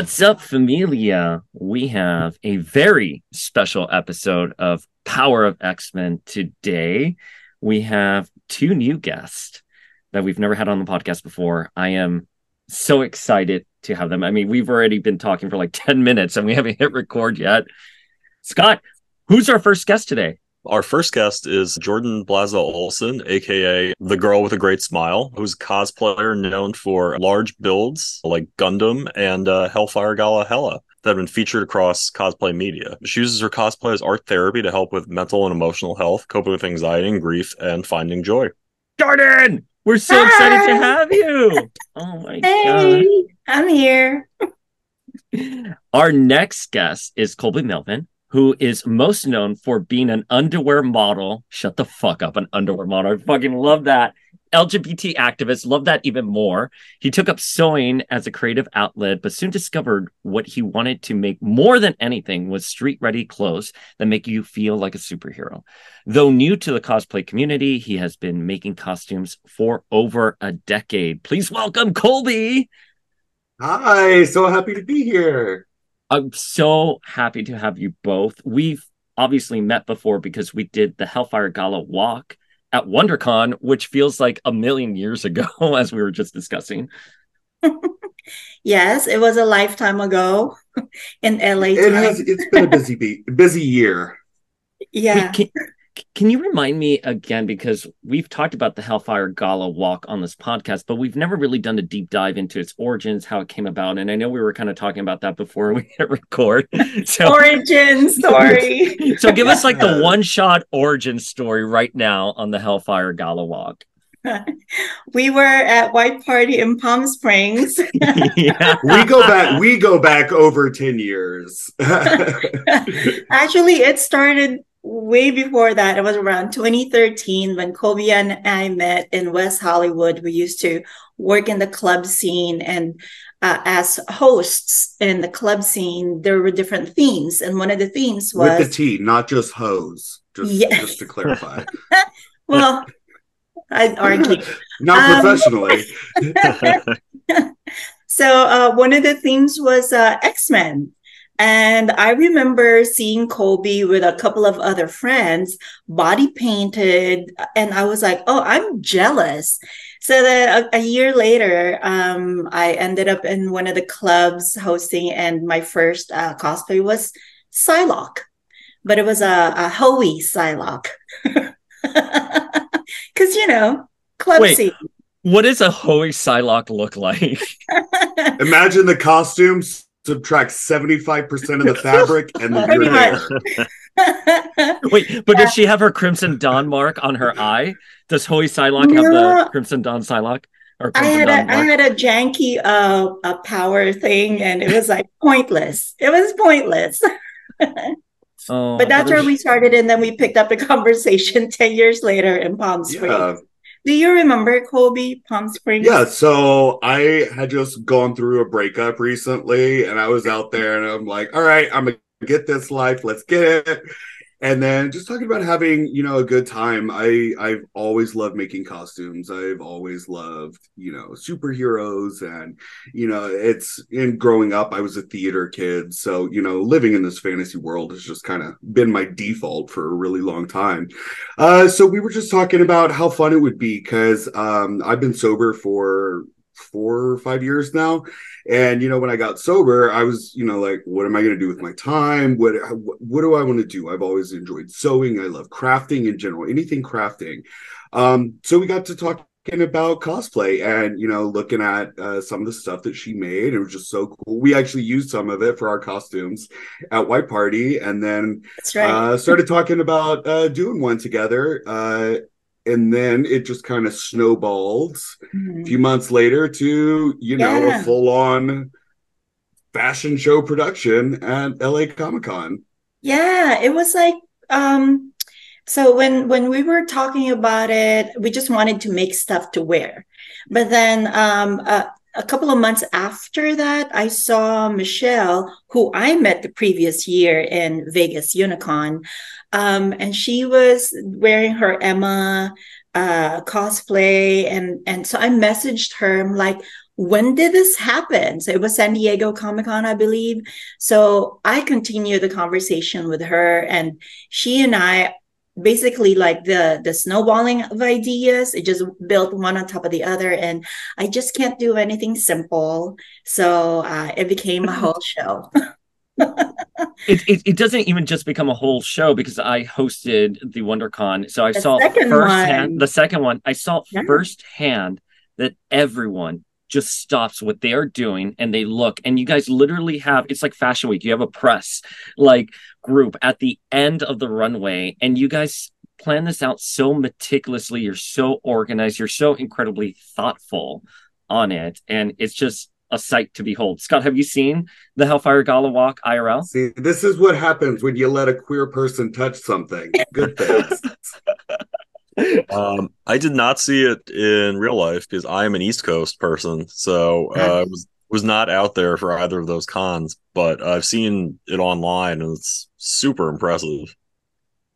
What's up, familia? We have a very special episode of Power of X Men today. We have two new guests that we've never had on the podcast before. I am so excited to have them. I mean, we've already been talking for like 10 minutes and we haven't hit record yet. Scott, who's our first guest today? Our first guest is Jordan Blaza Olsen, aka the girl with a great smile, who's a cosplayer known for large builds like Gundam and uh, Hellfire Gala Hela that have been featured across cosplay media. She uses her cosplay as art therapy to help with mental and emotional health, coping with anxiety and grief, and finding joy. Jordan, we're so Hi. excited to have you. Oh my hey, god. I'm here. Our next guest is Colby Melvin who is most known for being an underwear model. Shut the fuck up, an underwear model. I fucking love that. LGBT activist, love that even more. He took up sewing as a creative outlet, but soon discovered what he wanted to make more than anything was street ready clothes that make you feel like a superhero. Though new to the cosplay community, he has been making costumes for over a decade. Please welcome Colby. Hi, so happy to be here. I'm so happy to have you both. We've obviously met before because we did the Hellfire Gala walk at WonderCon, which feels like a million years ago, as we were just discussing. yes, it was a lifetime ago in LA. It has. It's been a busy, busy year. Yeah. Wait, can, can you remind me again because we've talked about the Hellfire Gala walk on this podcast, but we've never really done a deep dive into its origins, how it came about, and I know we were kind of talking about that before we hit record. So, origin story. so give us like the one shot origin story right now on the Hellfire Gala walk. we were at White Party in Palm Springs. yeah. We go back we go back over 10 years. Actually, it started way before that, it was around 2013 when Colby and I met in West Hollywood. We used to work in the club scene and uh, as hosts in the club scene, there were different themes. And one of the themes was with the T, not just hose, just, yeah. just to clarify. well, I'd argue. not um, professionally. so uh, one of the themes was uh, X-Men. And I remember seeing Colby with a couple of other friends, body painted, and I was like, "Oh, I'm jealous." So that a, a year later, um, I ended up in one of the clubs hosting, and my first uh, cosplay was Psylocke, but it was a, a Hoey Psylocke, because you know, club Wait. scene. What does a Hoey Psylocke look like? Imagine the costumes subtract 75% of the fabric and then your hair. Wait, but does she have her Crimson Dawn mark on her eye? Does Hoey Psylocke no. have the Crimson Dawn Psylocke? I had a I had a janky uh a power thing and it was like pointless. It was pointless. oh, but that's where we started and then we picked up the conversation 10 years later in Palm Springs. Yeah. Do you remember Colby Palm Springs? Yeah, so I had just gone through a breakup recently and I was out there and I'm like, all right, I'm gonna get this life, let's get it and then just talking about having you know a good time i i've always loved making costumes. I've always loved you know superheroes. And you know it's in growing up i was a theater kid. So you know living in this fantasy world has just kind of been my default for a really long time. Uh so we were just talking about how fun it would be because um i've been sober for four or five years now. And you know, when I got sober, I was, you know, like, what am I going to do with my time? What what do I want to do? I've always enjoyed sewing. I love crafting in general, anything crafting. Um, so we got to talking about cosplay and you know looking at uh, some of the stuff that she made it was just so cool we actually used some of it for our costumes at white party and then right. uh, started talking about uh, doing one together uh, and then it just kind of snowballed a Mhm. few months later to you know Yeah. a full-on fashion show production at la comic-con Yeah, it was like um so when when we were talking about it, we just wanted to make stuff to wear. But then um uh, a couple of months after that, I saw Michelle, who I met the previous year in Vegas Unicon. Um, and she was wearing her Emma uh cosplay and and so I messaged her. I'm like, when did this happen? So it was San Diego Comic Con, I believe. So I continued the conversation with her, and she and I basically like the the snowballing of ideas. It just built one on top of the other, and I just can't do anything simple. So uh, it became a whole show. It, it it doesn't even just become a whole show because I hosted the WonderCon, so I The saw firsthand one. the second one. I saw Yeah. firsthand that everyone just stops what they are doing and they look and you guys literally have it's like fashion week you have a press like group at the end of the runway and you guys plan this out so meticulously you're so organized you're so incredibly thoughtful on it and it's just a sight to behold scott have you seen the hellfire gala walk irl see this is what happens when you let a queer person touch something good things Um, I did not see it in real life because I am an East Coast person, so uh, was was not out there for either of those cons. But I've seen it online, and it's super impressive.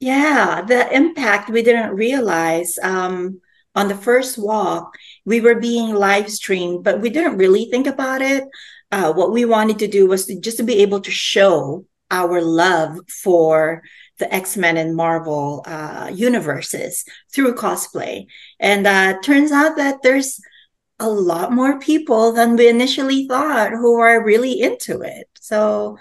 Yeah, the impact we didn't realize. Um, on the first walk, we were being live streamed, but we didn't really think about it. Uh, what we wanted to do was to, just to be able to show our love for the X-Men and Marvel uh, universes through cosplay. And uh, turns out that there's a lot more people than we initially thought who are really into it. So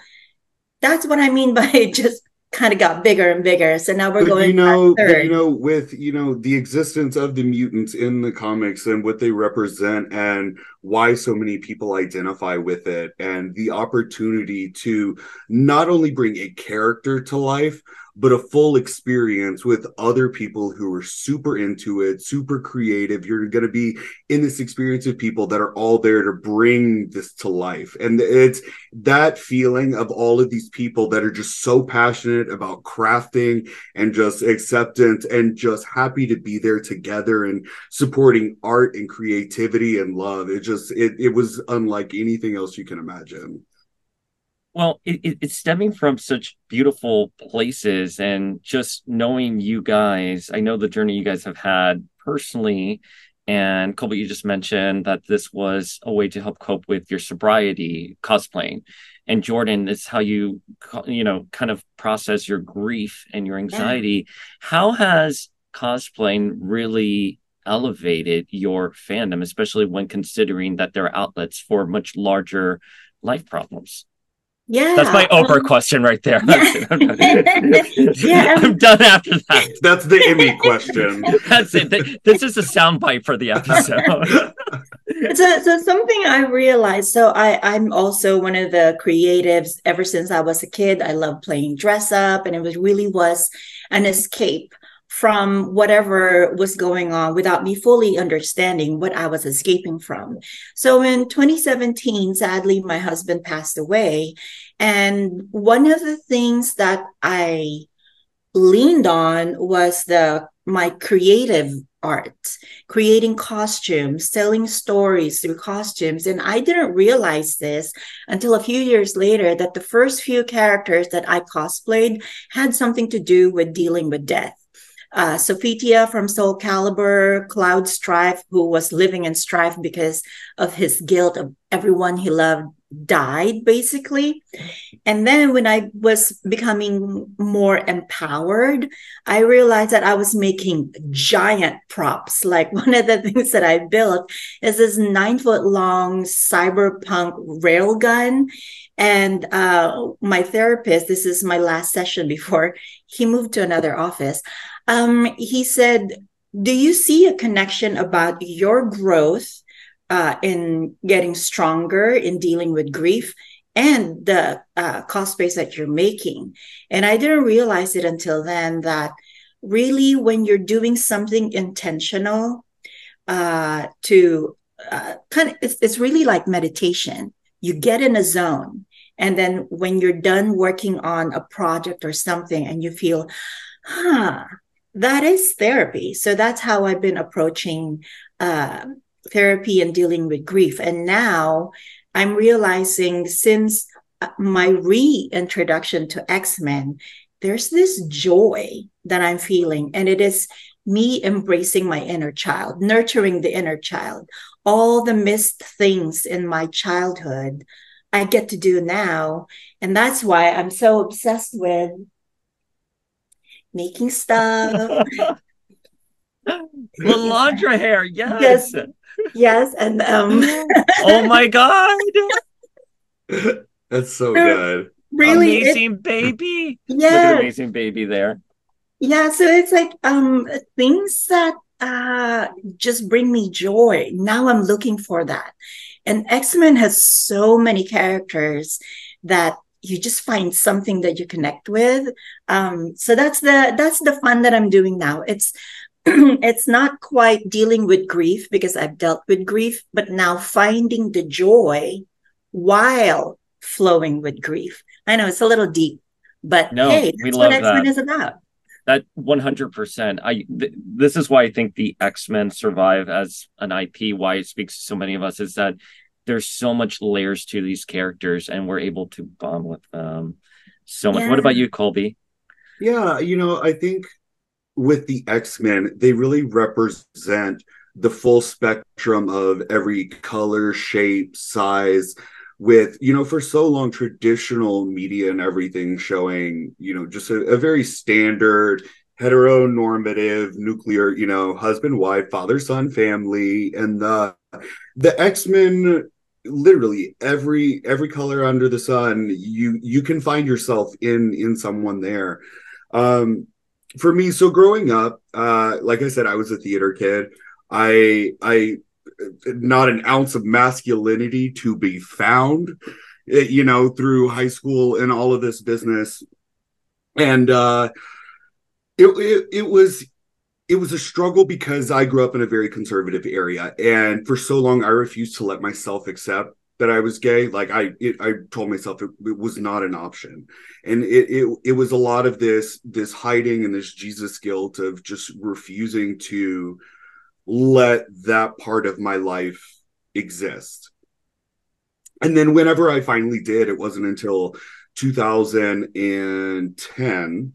that's what I mean by just kind of got bigger and bigger. So now we're but going you know you know with you know the existence of the mutants in the comics and what they represent and why so many people identify with it and the opportunity to not only bring a character to life but a full experience with other people who are super into it super creative. You're going to be in this experience of people that are all there to bring this to life. And it's that feeling of all of these people that are just so passionate about crafting and just acceptance and just happy to be there together and supporting art and creativity and love. It just it, it was unlike anything else you can imagine Well, it, it, it's stemming from such beautiful places and just knowing you guys. I know the journey you guys have had personally. And Colby, you just mentioned that this was a way to help cope with your sobriety cosplaying. And Jordan, is how you, you know, kind of process your grief and your anxiety. How has cosplaying really elevated your fandom, especially when considering that there are outlets for much larger life problems? Yeah. That's my Oprah um, question right there. yeah. Yeah, I'm done after that. that's the emmy question That's it. This is a soundbite for the episode. so, so something I realized. So I, I'm also one of the creatives. Ever since I was a kid, I love playing dress up, and it was really was an escape from whatever was going on without me fully understanding what I was escaping from. So in 2017, sadly, my husband passed away, and one of the things that I leaned on was the my creative art creating costumes, telling stories through costumes. And I didn't realize this until a few years later that the first few characters that I cosplayed had something to do with dealing with death. Uh, Sophitia from Soul Calibur, Cloud Strife, who was living in strife because of his guilt of everyone he loved died, basically. And then when I was becoming more empowered, I realized that I was making giant props. Like one of the things that I built is this nine foot long cyberpunk railgun. And uh, my therapist, this is my last session before he moved to another office. Um, he said, do you see a connection about your growth uh, in getting stronger in dealing with grief and the uh, cosplays that you're making? And I didn't realize it until then that really, when you're doing something intentional uh, to uh, kind of, it's, it's really like meditation. You get in a zone. And then when you're done working on a project or something and you feel, huh, that is therapy. So that's how I've been approaching uh, therapy and dealing with grief. And now I'm realizing since uh, my reintroduction to X Men, there's this joy that I'm feeling, and it is me embracing my inner child, nurturing the inner child. All the missed things in my childhood, I get to do now. And that's why I'm so obsessed with making stuff. Lalandra hair, yes. Yes. yes. And um oh my god. That's so good. really it- amazing baby. Look yeah. at amazing baby there. Yeah, so it's like um things that uh just bring me joy. Now I'm looking for that. And X-Men has so many characters that you just find something that you connect with. Um so that's the that's the fun that I'm doing now. It's it's not quite dealing with grief because I've dealt with grief, but now finding the joy while flowing with grief. I know it's a little deep, but No, hey, we that's love what X-Men that. is about. That 100%. I th- this is why I think the X-Men survive as an IP why it speaks to so many of us is that there's so much layers to these characters and we're able to bond with them so much. What about you, Colby? Yeah, you know, I think with the X-Men, they really represent the full spectrum of every color, shape, size with, you know, for so long traditional media and everything showing, you know, just a, a very standard heteronormative nuclear, you know, husband, wife, father, son, family and the the X-Men literally every every color under the sun you you can find yourself in in someone there. Um for me so growing up uh like i said i was a theater kid. I i not an ounce of masculinity to be found eh, you know through high school and all of this business. And uh it it, it was it was a struggle because I grew up in a very conservative area, and for so long I refused to let myself accept that I was gay. Like I, it, I told myself it, it was not an option, and it, it it was a lot of this this hiding and this Jesus guilt of just refusing to let that part of my life exist. And then whenever I finally did, it wasn't until 2010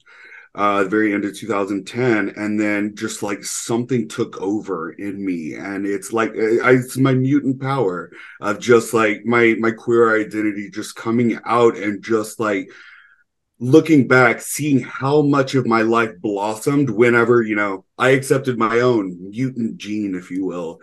uh the very end of 2010 and then just like something took over in me and it's like I, it's my mutant power of just like my my queer identity just coming out and just like looking back seeing how much of my life blossomed whenever you know i accepted my own mutant gene if you will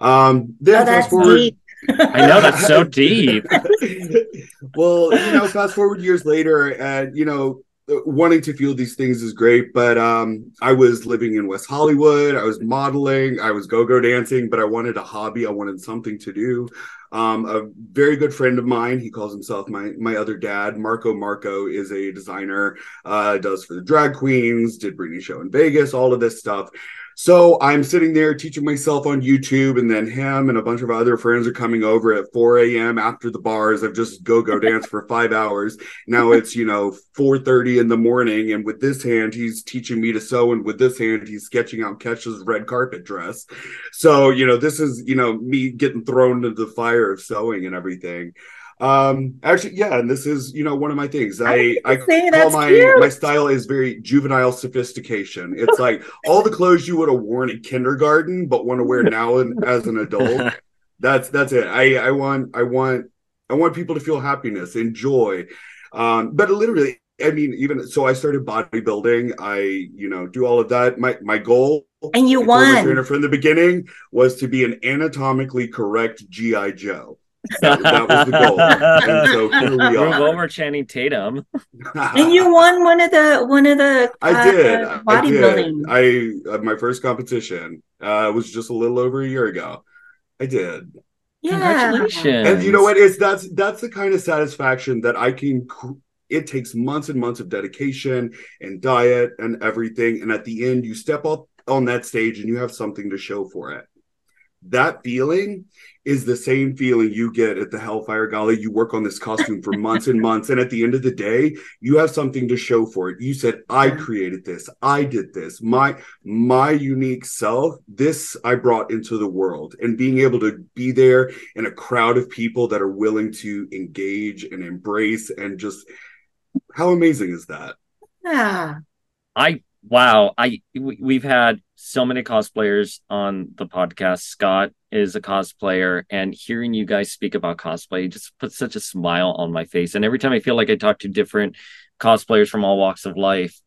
um then Oh, fast that's forward deep. I know that's so deep. well, you know, fast forward years later, and you know, wanting to feel these things is great. But um, I was living in West Hollywood. I was modeling. I was go-go dancing. But I wanted a hobby. I wanted something to do. Um, a very good friend of mine. He calls himself my my other dad. Marco Marco is a designer. Uh, does for the drag queens. Did Britney show in Vegas. All of this stuff. So I'm sitting there teaching myself on YouTube, and then him and a bunch of other friends are coming over at 4 a.m. after the bars. I've just go go dance for five hours. Now it's you know 4:30 in the morning, and with this hand he's teaching me to sew, and with this hand he's sketching out Kesha's red carpet dress. So you know this is you know me getting thrown into the fire of sewing and everything. Um, actually, yeah, and this is you know one of my things. I I say, call my cute. my style is very juvenile sophistication. It's like all the clothes you would have worn in kindergarten, but want to wear now as an adult. That's that's it. I I want I want I want people to feel happiness and joy. Um, but literally, I mean, even so, I started bodybuilding. I you know do all of that. My my goal. And you I won. from the beginning was to be an anatomically correct GI Joe. That, that was the goal. And so here we We're, are. well, we're Tatum. and you won one of the one of the I uh, did. I bodybuilding. did. I uh, my first competition uh, was just a little over a year ago. I did. yeah. Congratulations. And you know what? It's that's that's the kind of satisfaction that I can. cr- It takes months and months of dedication and diet and everything, and at the end, you step up on that stage and you have something to show for it. That feeling is the same feeling you get at the Hellfire Gala. You work on this costume for months and months, and at the end of the day, you have something to show for it. You said, "I created this. I did this. My my unique self. This I brought into the world." And being able to be there in a crowd of people that are willing to engage and embrace and just how amazing is that? Yeah. I wow, I we, we've had so many cosplayers on the podcast. Scott is a cosplayer, and hearing you guys speak about cosplay just puts such a smile on my face. And every time I feel like I talk to different cosplayers from all walks of life,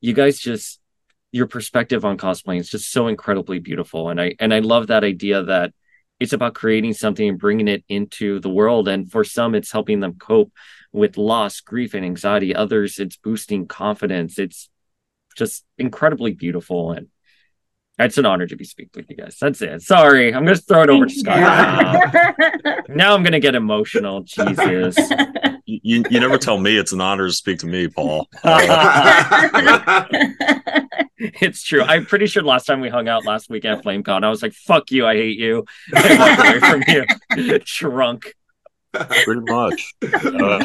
you guys just your perspective on cosplaying is just so incredibly beautiful. And I and I love that idea that it's about creating something and bringing it into the world. And for some, it's helping them cope with loss, grief, and anxiety. Others, it's boosting confidence. It's just incredibly beautiful and it's an honor to be speaking with you guys. That's it. Sorry, I'm gonna throw it over to Scott. Now. now I'm gonna get emotional. Jesus. You, you, you never tell me it's an honor to speak to me, Paul. it's true. I'm pretty sure last time we hung out last week at FlameCon, I was like, "Fuck you, I hate you." I walked away from you, shrunk. Pretty much. Uh,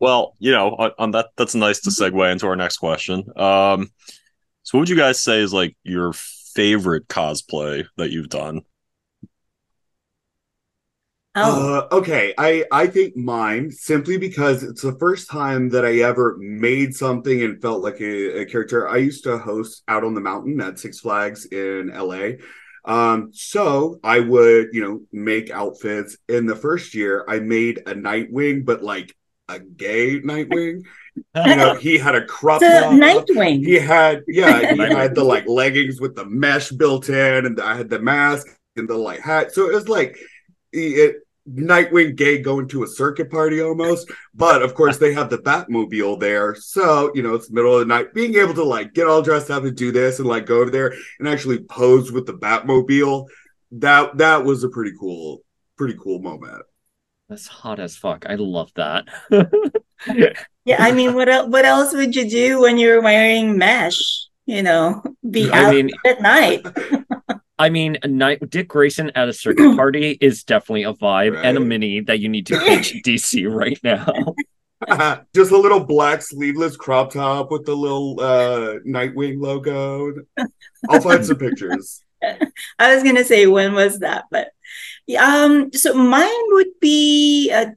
well, you know, on, on that, that's nice to segue into our next question. Um, so, what would you guys say is like your favorite cosplay that you've done? oh. Uh, okay, I I think mine simply because it's the first time that I ever made something and felt like a, a character. I used to host out on the mountain at Six Flags in LA. Um, so I would, you know, make outfits. In the first year, I made a Nightwing, but like a gay Nightwing. You know, he had a crop the top. Nightwing. He had, yeah, he had the like leggings with the mesh built in, and I had the mask and the like hat. So it was like it, Nightwing gay going to a circuit party almost. But of course, they have the Batmobile there, so you know it's middle of the night. Being able to like get all dressed up and do this and like go over there and actually pose with the Batmobile, that that was a pretty cool, pretty cool moment. That's hot as fuck. I love that. Yeah, I mean, what else? What else would you do when you're wearing mesh? You know, be I out mean- at night. I mean, a night Dick Grayson at a circuit party is definitely a vibe and a mini that you need to pitch DC right now. Just a little black sleeveless crop top with the little uh Nightwing logo. I'll find some pictures. I was gonna say when was that, but yeah, um, so mine would be uh,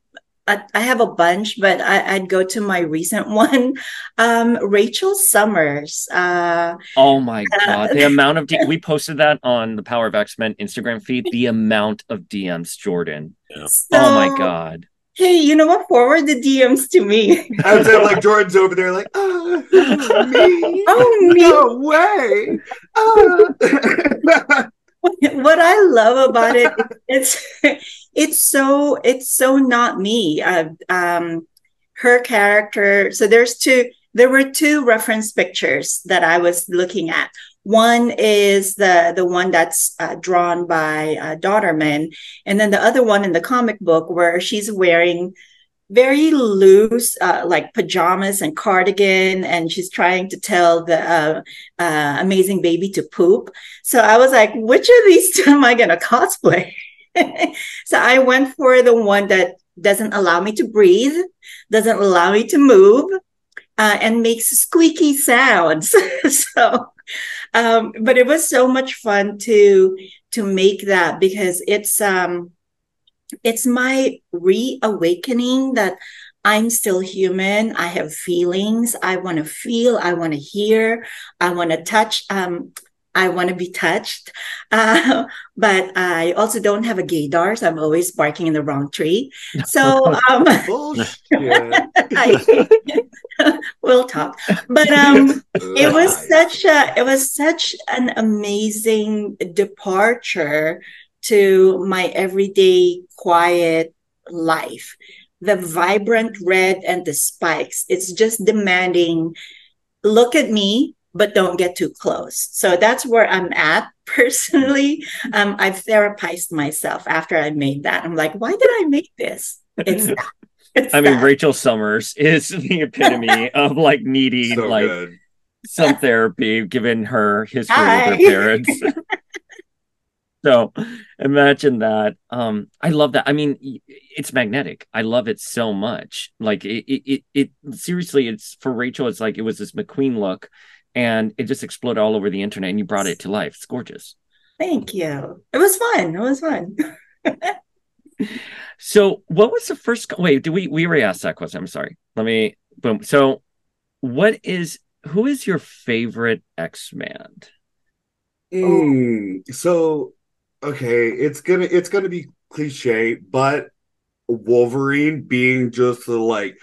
I I have a bunch, but I, I'd go to my recent one, um, Rachel Summers. Uh, Oh my god, the amount of D- we posted that on the Power of X Men Instagram feed. The amount of DMs, Jordan. oh my god. Hey, you know what? Forward the DMs to me. I was there, like Jordan's over there, like, oh, me? Oh, me. No way. Ah. what I love about it, it's it's so it's so not me. Uh, um, her character. So there's two. There were two reference pictures that I was looking at. One is the the one that's uh, drawn by uh, Dauterman, and then the other one in the comic book where she's wearing very loose, uh, like pajamas and cardigan, and she's trying to tell the uh, uh, amazing baby to poop. So I was like, which of these two am I going to cosplay? so I went for the one that doesn't allow me to breathe, doesn't allow me to move, uh, and makes squeaky sounds. so, um, but it was so much fun to to make that because it's um, it's my reawakening that I'm still human. I have feelings. I want to feel. I want to hear. I want to touch. Um, I want to be touched. Uh, but I also don't have a gaydar, so I'm always barking in the wrong tree. So um, I, we'll talk. But um, it was such a it was such an amazing departure to my everyday quiet life. The vibrant red and the spikes, it's just demanding look at me, but don't get too close. So that's where I'm at personally. Um, I've therapized myself after I made that. I'm like, why did I make this? It's that. It's I mean, that. Rachel Summers is the epitome of like needing So like good. some therapy given her history Hi. with her parents. so imagine that. Um, I love that. I mean, it's magnetic. I love it so much. Like it, it, it, it seriously, it's for Rachel, it's like it was this McQueen look and it just exploded all over the internet and you brought it to life. It's gorgeous. Thank you. It was fun. It was fun. So what was the first wait, do we we already asked that question? I'm sorry. Let me boom. So what is who is your favorite X-Man? Mm, so okay, it's gonna it's gonna be cliche, but Wolverine being just a like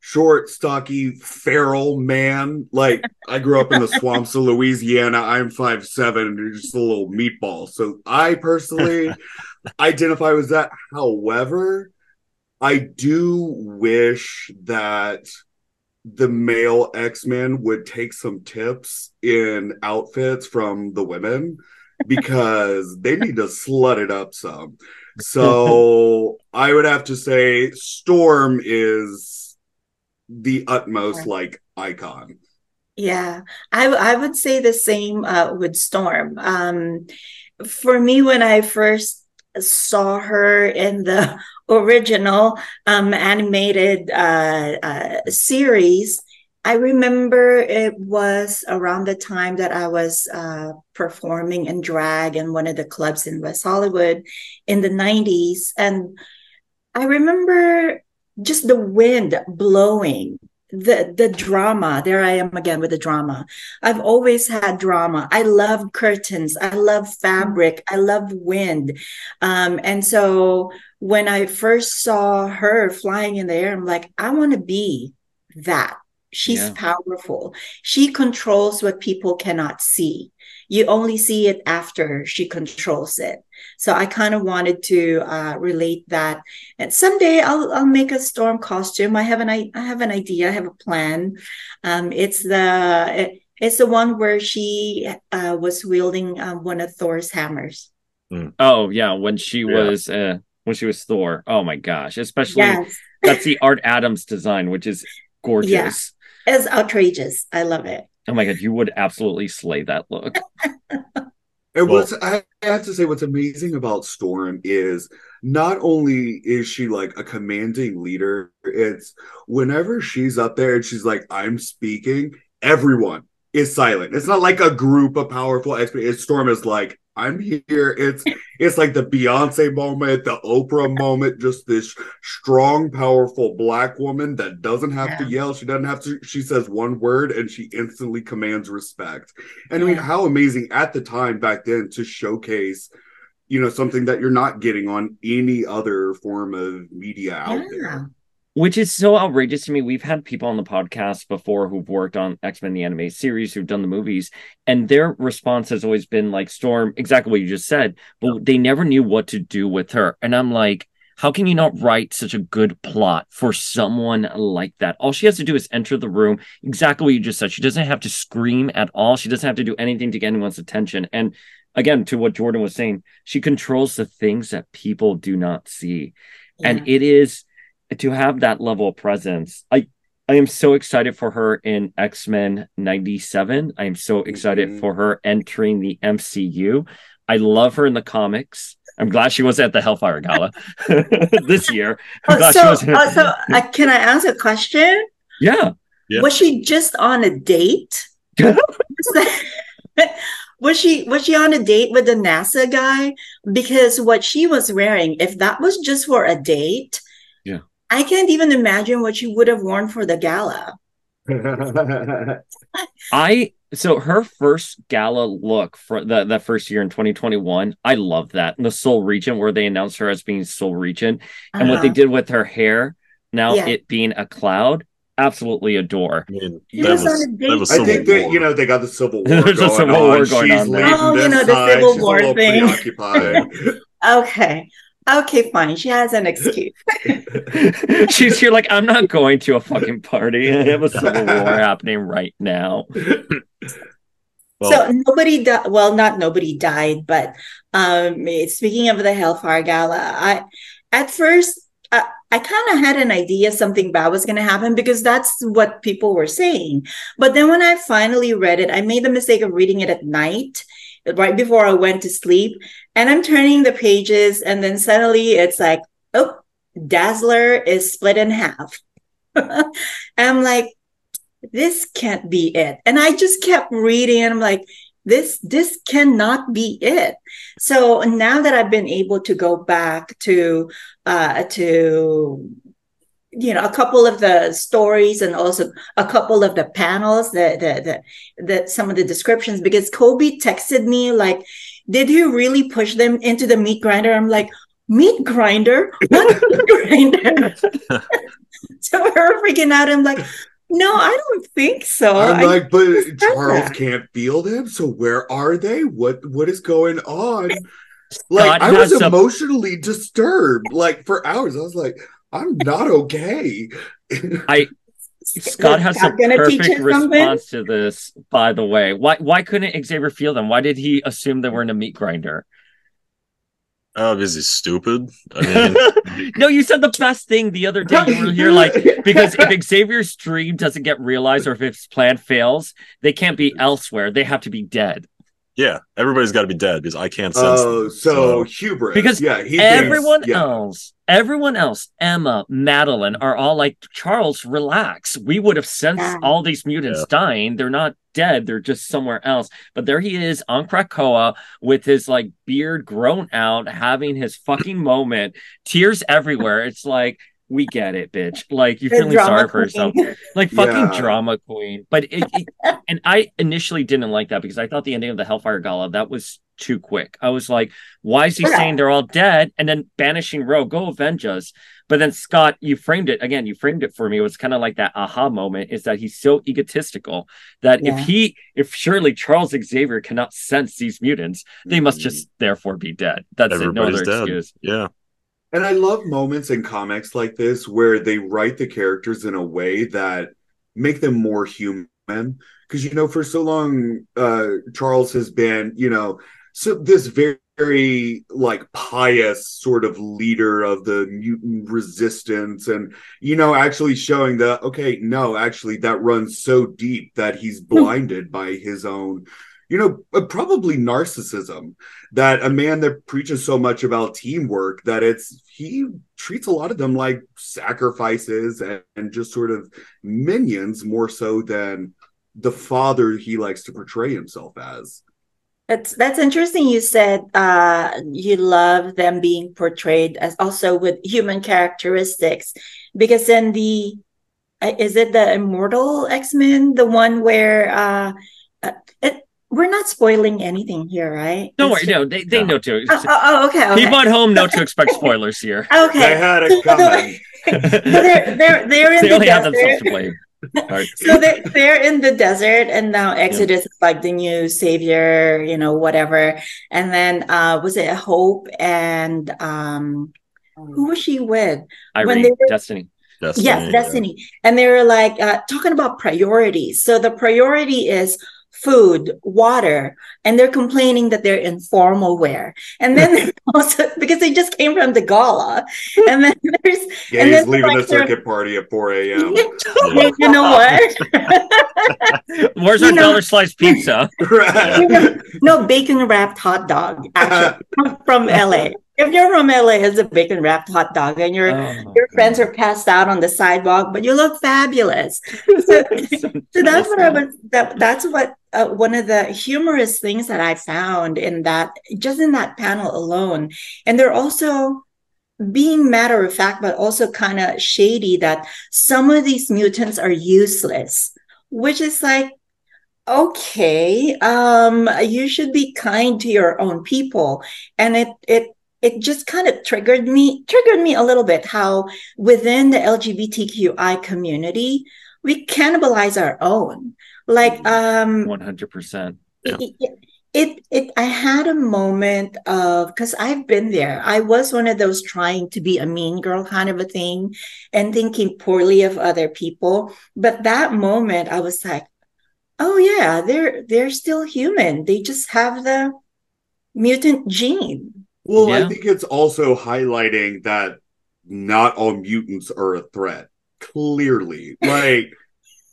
short, stocky, feral man. Like I grew up in the swamps of Louisiana. I'm five seven and just a little meatball. So I personally identify with that. However, I do wish that the male X-Men would take some tips in outfits from the women because they need to slut it up some. So I would have to say Storm is the utmost like icon. Yeah, I I would say the same uh, with Storm. Um, for me, when I first saw her in the original um, animated uh, uh, series, I remember it was around the time that I was uh, performing in drag in one of the clubs in West Hollywood in the 90s. And I remember just the wind blowing the the drama. There i am again with the drama. I've always had drama. I love curtains. I love fabric. I love wind. Um, and so when i first saw her flying in the air i'm like i want to be that she's Yeah. powerful she controls what people cannot see you only see it after she controls it so i kind of wanted to uh, relate that and someday I'll I'll make a storm costume. I have an I, I have an idea. I have a plan. Um, it's the it- it's the one where she uh, was wielding um, one of Thor's hammers. Oh yeah, when she Yeah. was uh when she was Thor. Oh my gosh. Especially Yes, that's the Art Adams design, which is gorgeous. Yeah. It's outrageous. I love it. Oh my god, you would absolutely slay that look. And Well- what's I have to say what's amazing about Storm is not only is she like a commanding leader, it's whenever she's up there and she's like, I'm speaking, everyone is silent. It's not like a group of powerful experts. Storm is like, I'm here. It's it's like the Beyonce moment, the Oprah moment, just this strong, powerful black woman that doesn't have to yell. She doesn't have to, she says one word and she instantly commands respect. And I mean, how amazing at the time back then to showcase, you know, something that you're not getting on any other form of media out Yeah. there. Which is so outrageous to me. We've had people on the podcast before who've worked on X-Men the anime series, who've done the movies, and their response has always been like Storm, exactly what you just said, but they never knew what to do with her. And I'm like, how can you not write such a good plot for someone like that? All she has to do is enter the room, exactly what you just said. She doesn't have to scream at all. She doesn't have to do anything to get anyone's attention. And again, to what Jordan was saying, she controls the things that people do not see. And it is to have that level of presence. I I am so excited for her in X-Men 97. I am so excited Mhm. for her entering the MCU. I love her in the comics. I'm glad she was at the Hellfire Gala this year. Oh, so, was uh, so uh, can I ask a question? Yeah. Yeah. Was she just on a date? was she was she on a date with the NASA guy? Because what she was wearing, if that was just for a date, Yeah. I can't even imagine what she would have worn for the gala. I so her first gala look for the that first year in 2021, I love that. And the Soul Regent, where they announced her as being Soul Regent, and what they Uh-huh. did with her hair, now Yeah. it being a cloud, absolutely adore. I mean, that was was, that was. I Civil think that you know they got the Civil War There's a Civil on. War going She's on there. leading Oh, you know, the. Civil She's War a thing. preoccupied. Okay. Okay, fine. She has an excuse. She's here like, I'm not going to a fucking party. I have a civil war happening right now. Well, so nobody died. Well, not nobody died, but um, speaking of the Hellfire Gala, I at first I, I kind of had an idea something bad was going to happen because that's what people were saying. But then when I finally read it, I made the mistake of reading it at night, right before I went to sleep, and I'm turning the pages, and then suddenly it's like, oh, Dazzler is split in half. I'm like, this can't be it. And I just kept reading and I'm like, this this cannot be it so now that i've been able to go back to uh to you know a couple of the stories and also a couple of the panels that the, the, the some of the descriptions because Colby texted me like did you really push them into the meat grinder i'm like meat grinder what meat grinder so we're freaking out i'm like no, I don't think so. I'm I like, but Charles that. can't feel them. So where are they? What what is going on? Like Scott I was has some- emotionally disturbed, like for hours. I was like, I'm not okay. I Scott has Scott a perfect response to this, by the way. Why why couldn't Xavier feel them? Why did he assume they were in a meat grinder? uh, is he stupid? I mean, No, you said the best thing the other day. You were here like because if Xavier's dream doesn't get realized or if his plan fails, they can't be elsewhere. They have to be dead. Yeah, everybody's got to be dead because I can't sense. Oh, them. so hubris. Because yeah, he everyone thinks, yeah. else, everyone else, Emma, Madelyne, are all like, Charles, relax. We would have sensed Yeah. all these mutants Yeah. dying. They're not dead. They're just somewhere else. But there he is on Krakoa with his like beard grown out, having his fucking moment, tears everywhere. It's like, we get it, bitch. Like you're The feeling drama sorry for yourself like fucking Yeah. drama queen. But it, it- and I initially didn't like that because I thought the ending of the Hellfire Gala that was too quick. I was like, why is he Yeah. saying they're all dead and then banishing Ro? Go avenge us. But then Scott, you framed it again. You framed it for me. It was kind of like that aha moment. Is that he's so egotistical that Yeah. if he, if surely Charles Xavier cannot sense these mutants, they must mm-hmm. just therefore be dead. That's it. No everybody's other dead. excuse. Yeah, And I love moments in comics like this where they write the characters in a way that make them more human. Because you know, for so long, uh, Charles has been, you know, so this very, very like pious sort of leader of the mutant resistance, and you know, actually showing that okay, no, actually that runs so deep that he's blinded by his own, you know, uh, probably narcissism that a man that preaches so much about teamwork that it's he treats a lot of them like sacrifices and, and just sort of minions more so than the father he likes to portray himself as. That's that's interesting. You said uh, you love them being portrayed as also with human characteristics, because in the uh, is it the Immortal X Men, the one where uh, uh, it, we're not spoiling anything here, right? Don't It's worry. No, they, they Yeah. know too. Oh, oh, oh, okay. okay. People at home know to expect spoilers here. They Okay. had it coming. So they're they're they're in they the only have themselves desert. to blame. Sorry. So they're they're in the desert, and now Exodus is like the new savior, you know, whatever. And then uh was it Hope and um who was she with? Irene, they were- Destiny. Destiny. yes, yeah. Destiny. And they were like uh, talking about priorities. So the priority is food, water, and they're complaining that they're in formal wear. And then there's also because they just came from the gala, and then there's Yeah, And he's then, leaving like, the circuit party at 4 a.m. you, you know what? Where's You our know- dollar slice pizza? You know, no bacon wrapped hot dog actually from, from LA. If you're from LA, it's a bacon wrapped hot dog, and your Oh, your friends are passed out on the sidewalk, but you look fabulous. So, so that's what I was. That, that's what uh, one of the humorous things that I found in that just in that panel alone, and they're also being matter of fact, but also kind of shady that some of these mutants are useless, which is like okay um you should be kind to your own people and it it it just kind of triggered me triggered me a little bit how within the lgbtqi community we cannibalize our own like um One hundred percent. Yeah. it, it- it it I had a moment of because I've been there. I was one of those trying to be a mean girl kind of a thing and thinking poorly of other people. But that moment I was like, oh yeah, they're they're still human. They just have the mutant gene. Well, Yeah. I think it's also highlighting that not all mutants are a threat. Clearly, like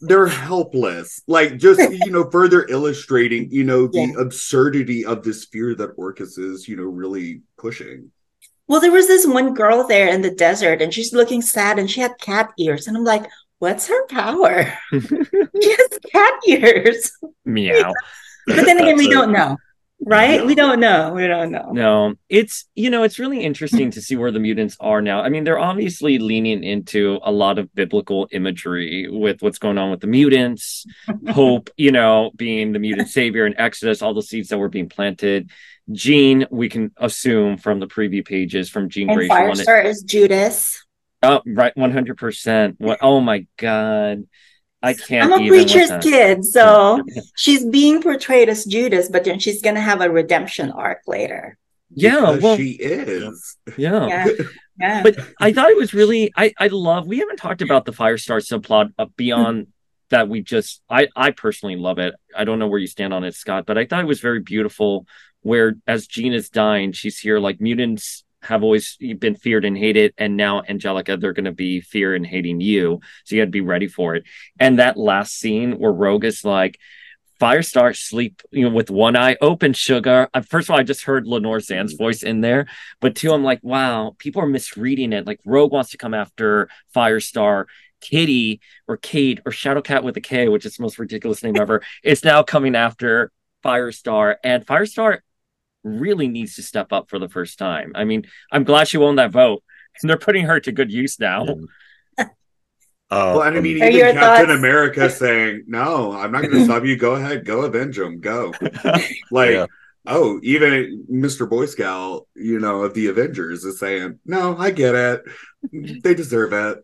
they're helpless. Like just you know, further illustrating you know the Yeah. absurdity of this fear that Orchis is you know really pushing. Well, there was this one girl there in the desert and she's looking sad and she had cat ears. And I'm like, what's her power? she has cat ears. Meow. But then again, we don't know, right? No. We don't know. We don't know. No, it's you know it's really interesting to see where the mutants are now. I mean, they're obviously leaning into a lot of biblical imagery with what's going on with the mutants, hope, you know, being the mutant savior in Exodus, all the seeds that were being planted. Jean, we can assume from the preview pages from Jean And Grey, Firestar is Judas. oh right, one hundred percent. What? Oh my god, I can't. I'm a even preacher's that. kid, so she's being portrayed as Judas, but then she's gonna have a redemption arc later. Yeah, Because well, she is. yeah. Yeah, yeah. but I thought it was really I I love we haven't talked about the Firestar subplot uh, beyond that we just I I personally love it. I don't know where you stand on it, Scott, but I thought it was very beautiful where as Jean is dying, she's here like mutants have always been feared and hated, and now Angelica, they're gonna be fear and hating you. So you had to be ready for it. And that last scene where Rogue is like Firestar sleep, you know, with one eye open, sugar. Uh, First of all, I just heard Lenore Zann's voice in there, but two, I'm like, wow, people are misreading it. Like Rogue wants to come after Firestar. Kitty or Kate or Shadowcat with a K, which is the most ridiculous name ever, is now coming after Firestar. And Firestar really needs to step up for the first time. I mean, I'm glad she won that vote. And they're putting her to good use now. Uh, Well, I mean, even Captain thoughts- America saying, "No, I'm not going to stop you. Go ahead, go avenge them. Go." Like, Yeah. oh, even Mr. Boy Scout, you know, of the Avengers is saying, "No, I get it. They deserve it."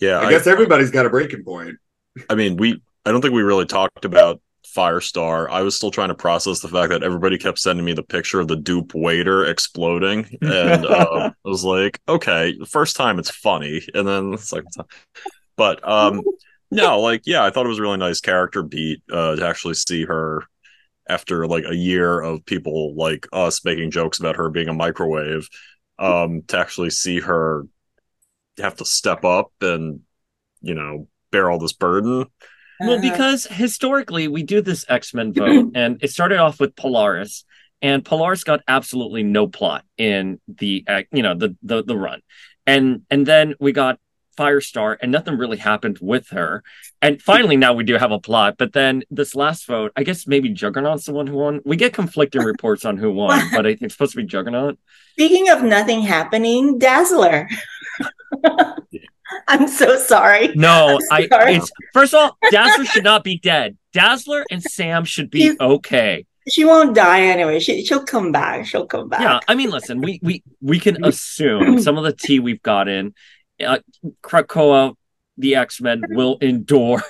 yeah, I guess everybody's got a breaking point. I mean, we I don't think we really talked about Firestar. I was still trying to process the fact that everybody kept sending me the picture of the dupe waiter exploding, and uh, I was like, okay, the first time it's funny, and then the second time, but um, no, like yeah, I thought it was a really nice character beat uh, to actually see her after like a year of people like us making jokes about her being a microwave, um, to actually see her have to step up and you know bear all this burden. Well, Uh, because historically we do this X Men vote, and it started off with Polaris, and Polaris got absolutely no plot in the uh, you know the the the run, and and then we got Firestar, and nothing really happened with her, and finally now we do have a plot. But then this last vote, I guess maybe Juggernaut's the one who won. We get conflicting reports on who won, but I think it's supposed to be Juggernaut. Speaking of nothing happening, Dazzler. I'm so sorry. No, I Sorry. it's first of all, Dazzler should not be dead. Dazzler and Sam should be You- okay. She won't die anyway. She she'll come back. She'll come back. Yeah, I mean, listen, we we we can assume some of the tea we've gotten, uh, Krakoa, the X Men will endure.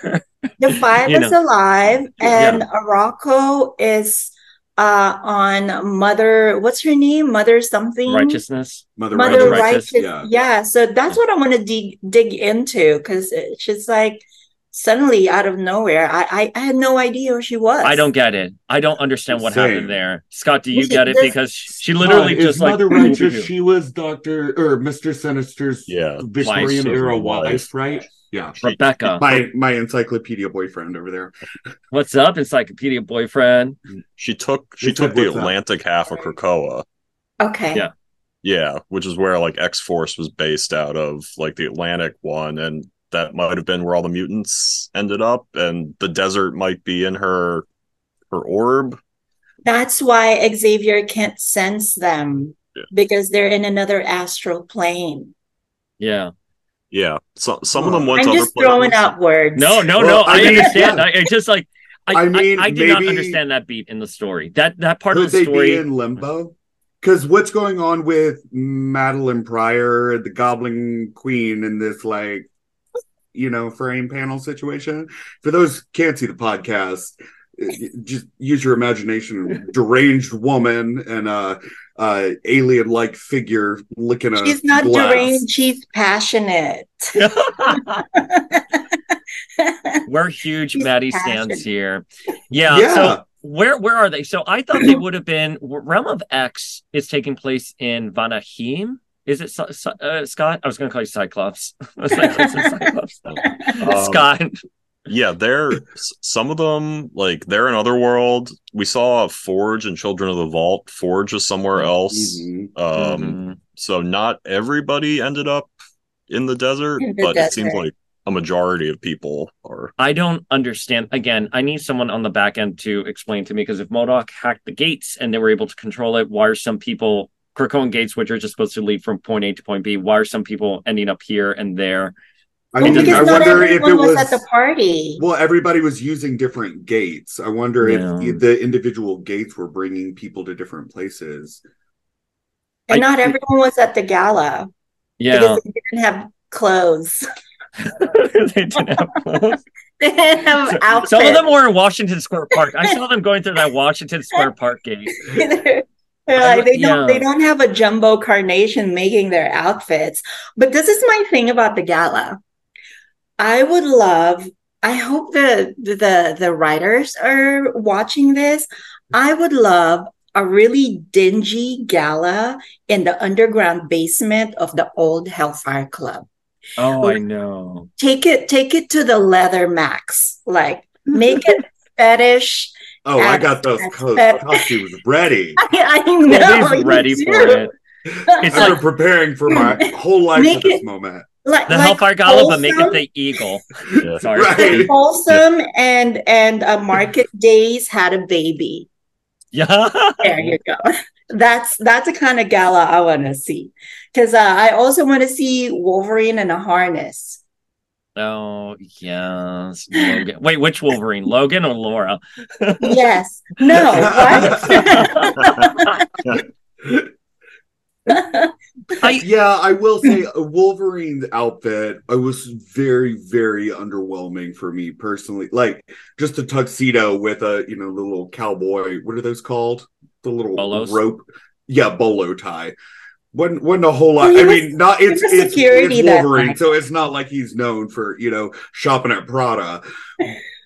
The five You is know. alive, and Arakko is uh on Mother. What's her name? Mother something. Righteousness. Mother, Mother Righteous, Righteous. yeah. Yeah. So that's what I want to dig dig into because she's like suddenly out of nowhere. I, I I had no idea who she was. I don't get it. I don't understand what Same. happened there. Scott, do you she- get it? Because she literally Uh, is just like Mother Righteous. She was Doctor or Mister Sinister's Yeah, Victorian wife. era Wife. wife, right? Yeah. Rebecca. My my encyclopedia boyfriend over there. What's up, Encyclopedia boyfriend? She took she It's took the what's up? Atlantic half of Krakoa. Okay. Yeah. Yeah, which is where like X Force was based out of, like the Atlantic one, and that might have been where all the mutants ended up, and the desert might be in her her orb. That's why Xavier can't sense them Yeah. because they're in another astral plane. Yeah. Yeah, so, some of them went I'm to just other throwing places. out words. No, no, Well, no. I, I mean, understand. yeah. I, I just like. I, I I mean, I, did not understand that beat in the story. That that part Could of the they story. be in limbo? Because what's going on with Madelyne Pryor, the Goblin Queen, in this like, you know, frame panel situation? For those who can't see the podcast, just use your imagination. Deranged woman and a uh, alien-like figure licking a. She's not glass. deranged. She's passionate. We're huge She's Maddie passionate. stands here. Yeah, Yeah. So where where are they? So I thought they would have been Realm of X is taking place in Vanaheim. Is it Cy- Cy- uh, Scott? I was going to call you Cyclops. Cyclops Cyclops. Um, Scott. Yeah, they're some of them like they're in Otherworld. We saw Forge and Children of the Vault. Forge is somewhere else. Mhm. Um, Mhm. so not everybody ended up in the desert, In the but it seems like a majority of people are. I don't understand. Again, I need someone on the back end to explain to me because if MODOK hacked the gates and they were able to control it, why are some people Krakoan gates, which are just supposed to lead from point A to point B, why are some people ending up here and there? I, Well, mean, because I wonder if it was, was. at the party. Well, everybody was using different gates. I wonder Yeah. if the individual gates were bringing people to different places. and I- not everyone was at the gala Yeah, because they didn't have clothes. they didn't have clothes. They didn't have outfits. Some of them were in Washington Square Park. I saw them going through that Washington Square Park gate. They're like they don't Yeah. they don't have a jumbo carnation making their outfits. But this is my thing about the gala. I would love. I hope the the the writers are watching this. I would love a really dingy gala in the underground basement of the old Hellfire Club. Oh, I know. Take it take it to the leather max. Like make it fetish. Oh, I got those that's co- better. costumes ready. I know. Nobody's you ready do. for it. It's I've like been preparing for my whole life Make for this it- moment. Like, the like Hellfire Gala, but make it the eagle. Yeah. Sorry. Right. wholesome and and uh, market days had a baby. Yeah. There you go. That's that's the kind of gala I want to see. Because uh, I also want to see Wolverine in a harness. Oh, yes. Logan. Wait, which Wolverine? Logan or Laura? Yes. No. What? I, Yeah, I will say a Wolverine's outfit I was very, very underwhelming for me personally. Like just a tuxedo with a you know the little cowboy. What are those called? The little Bolos? rope. Yeah, bolo tie. Wasn't wasn't a whole lot. Well, I mean, not it's it's, security it's Wolverine, so it's not like he's known for you know shopping at Prada.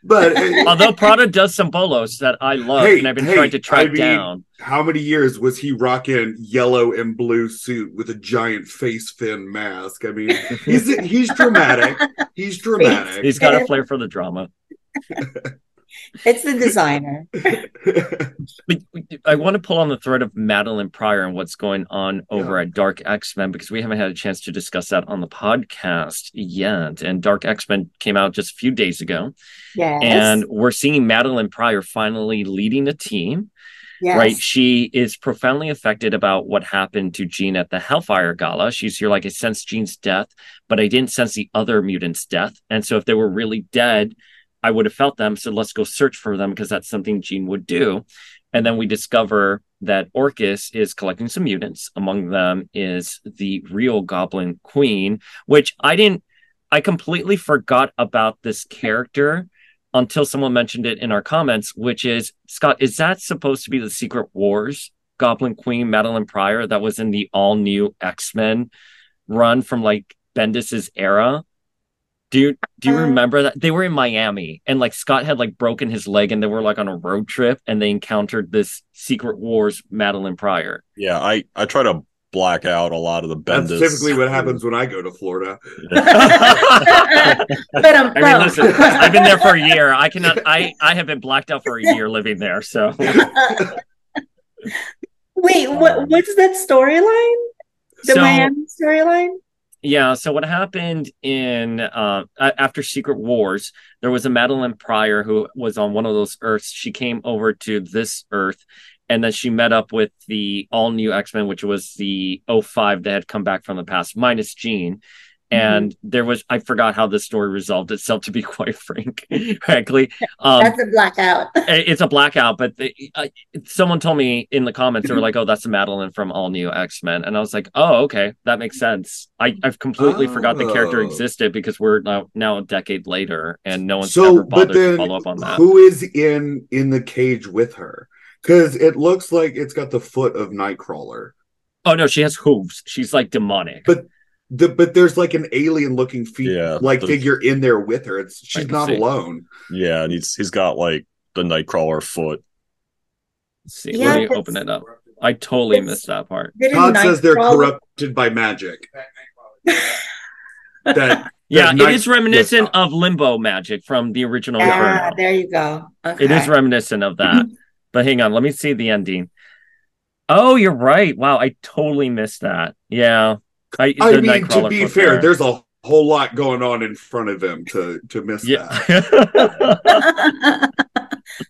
But although Prada does some bolos that I love Hey, and I've been hey, trying to track I mean- down. how many years was he rocking yellow and blue suit with a giant face fin mask? I mean, he's he's dramatic. He's dramatic. He's got a flair for the drama. it's the designer. But I want to pull on the thread of Madelyne Pryor and what's going on over Yeah. at Dark X Men because we haven't had a chance to discuss that on the podcast yet. And Dark X Men came out just a few days ago, Yes. and we're seeing Madelyne Pryor finally leading a team. yes. Right, she is profoundly affected about what happened to Jean at the Hellfire Gala. She's here like I sensed Jean's death, but I didn't sense the other mutants' death. And so if they were really dead, I would have felt them. So let's go search for them because that's something Jean would do. And then we discover that Orchis is collecting some mutants. Among them is the real Goblin Queen, which I didn't, I completely forgot about this character until someone mentioned it in our comments, which is Scott, is that supposed to be the Secret Wars Goblin Queen, Madelyne Pryor, that was in the all new X Men run from like Bendis's era? Do you do you Um, remember that they were in Miami and like Scott had like broken his leg and they were like on a road trip and they encountered this Secret Wars Madelyne Pryor. Yeah, I I try to black out a lot of the That's Bendis. typically what happens when I go to Florida. but I'm I mean, listen, I've been there for a year. I cannot. I I have been blacked out for a year living there. So Wait, what? What's that storyline? The So- Miami storyline? Yeah. So what happened in uh after Secret Wars? There was a Madelyne Pryor who was on one of those Earths. She came over to this Earth, and then she met up with the all new X Men, which was the 05 that had come back from the past, minus Jean. And there was I forgot how the story resolved itself. To be quite frank, frankly, um, That's a blackout. it's a blackout. But the, uh, someone told me in the comments they were like, "Oh, that's Madelyne from All New X Men," and I was like, "Oh, okay, that makes sense." I I've completely forgot the character Oh. existed because we're now now a decade later, and no one's So, ever bothered to follow up on that. who is in in the cage with her? Because it looks like it's got the foot of Nightcrawler, Oh no, she has hooves. She's like demonic. But- the, but there's like an alien looking feet Yeah, like the- figure in there with her. It's she's not see. alone. Yeah, and he's he's got like the Nightcrawler foot. Let's see, Yeah, let me open it up. I totally missed that part. Todd says they're corrupted by magic. That Yeah, that it reminiscent of Limbo magic from the original Ah, Inferno. there you go. Okay. It is reminiscent of that. but hang on, let me see the ending. Oh, you're right. Wow, I totally missed that. Yeah. I, I mean, to be fair, there. there's a whole lot going on in front of him to to miss yeah. that.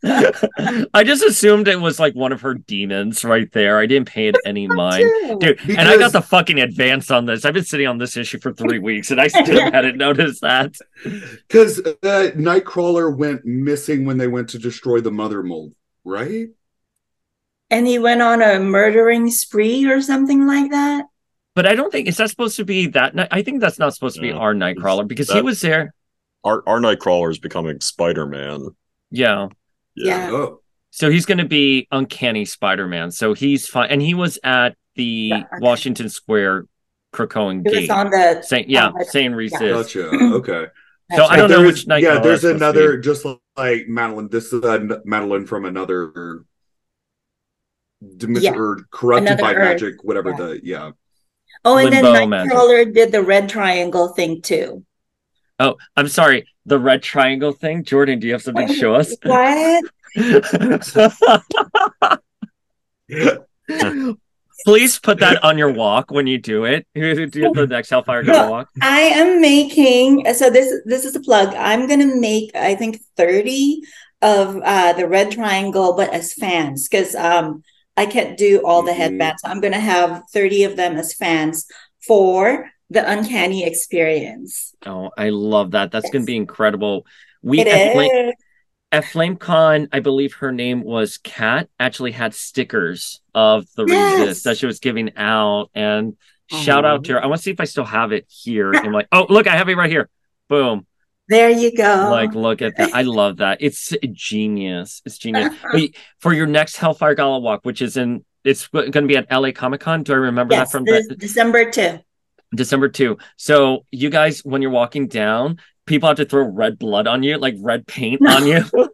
I just assumed it was like one of her demons right there. I didn't pay it any mind. Dude, and I got the fucking advance on this. I've been sitting on this issue for three weeks and I still hadn't noticed that. Because uh, Nightcrawler went missing when they went to destroy the mother mold, right? and he went on a murdering spree or something like that. But I don't think is that supposed to be that. I think that's not supposed to be No, our Nightcrawler because he was there. Our our Nightcrawler is becoming Spider Man. Yeah. Yeah. Oh, So he's going to be Uncanny Spider Man. So he's fine. And he was at the Yeah, okay. Washington Square Krakoan He was gate. on the. saying, yeah, on the- saying resist. gotcha. Okay. So I don't know which Nightcrawler. Yeah, there's it's supposed to another just like Madelyne. This is uh, Madelyne from another Dimension Yeah, or corrupted another by Earth. magic, whatever Yeah. the yeah. Oh, and then magic. Nightcrawler did the red triangle thing too. Oh, I'm sorry. The red triangle thing. Jordan, do you have something to show us? What? Please put that on your walk when you do it. Do you do the next Hellfire Gala walk. I am making so this this is a plug. I'm gonna make I think 30 of uh the red triangle, but as fans, because um I can't do all the Mhm. headbands. I'm gonna have 30 of them as fans for the uncanny experience. Oh, I love that. That's going to be incredible. We It at, Flame, at FlameCon, I believe her name was Kat, actually had stickers of the Yes. resist that she was giving out. And shout out to her. I want to see if I still have it here. I'm like, oh, look, I have it right here. Boom. There you go. Like, look at that. I love that. It's genius. It's genius. But for your next Hellfire Gala walk, which is in, it's going to be at LA Comic Con. Do I remember yes, that from the, December 2. December 2. So, you guys, when you're walking down, people have to throw red blood on you, like red paint on you.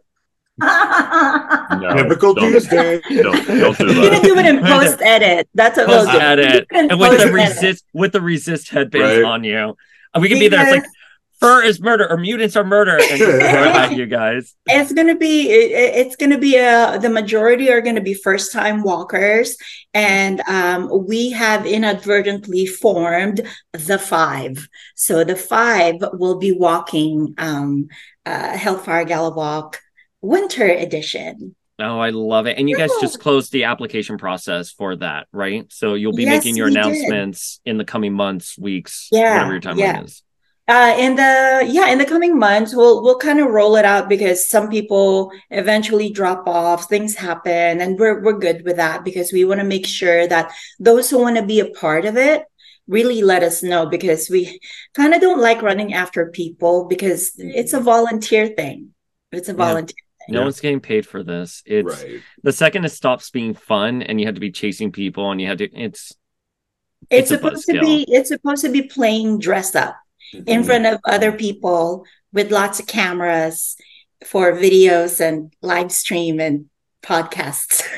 No, Typical don't, Tuesday. don't, don't do You're gonna do it in post edit. That's what we'll Post do. edit. Can and with the post-edit. resist with the resist headbands Right. on you. We can be there. It's like Because- fur is murder or mutants are murder and just throw it at you guys. it's going to be it, it- it's going to be a the majority are going to be first time walkers and um, we have inadvertently formed the five so the five will be walking um, uh, hellfire gala walk winter edition Oh, I love it. And you guys just closed the application process for that, right? So you'll be Yes, making your we did. announcements in the coming months, weeks, Yeah, whatever your timeline yeah. is. Uh, in the yeah in the coming months we'll we'll kind of roll it out because some people eventually drop off things happen and we're we're good with that because we want to make sure that those who want to be a part of it really let us know because we kind of don't like running after people because it's a volunteer thing it's a Yeah. volunteer No Yeah. one's getting paid for this. It's right. the second it stops being fun and you had to be chasing people and you had to it's it's, It's supposed to be it's supposed to be playing dress up in front of other people with lots of cameras for videos and live stream and podcasts.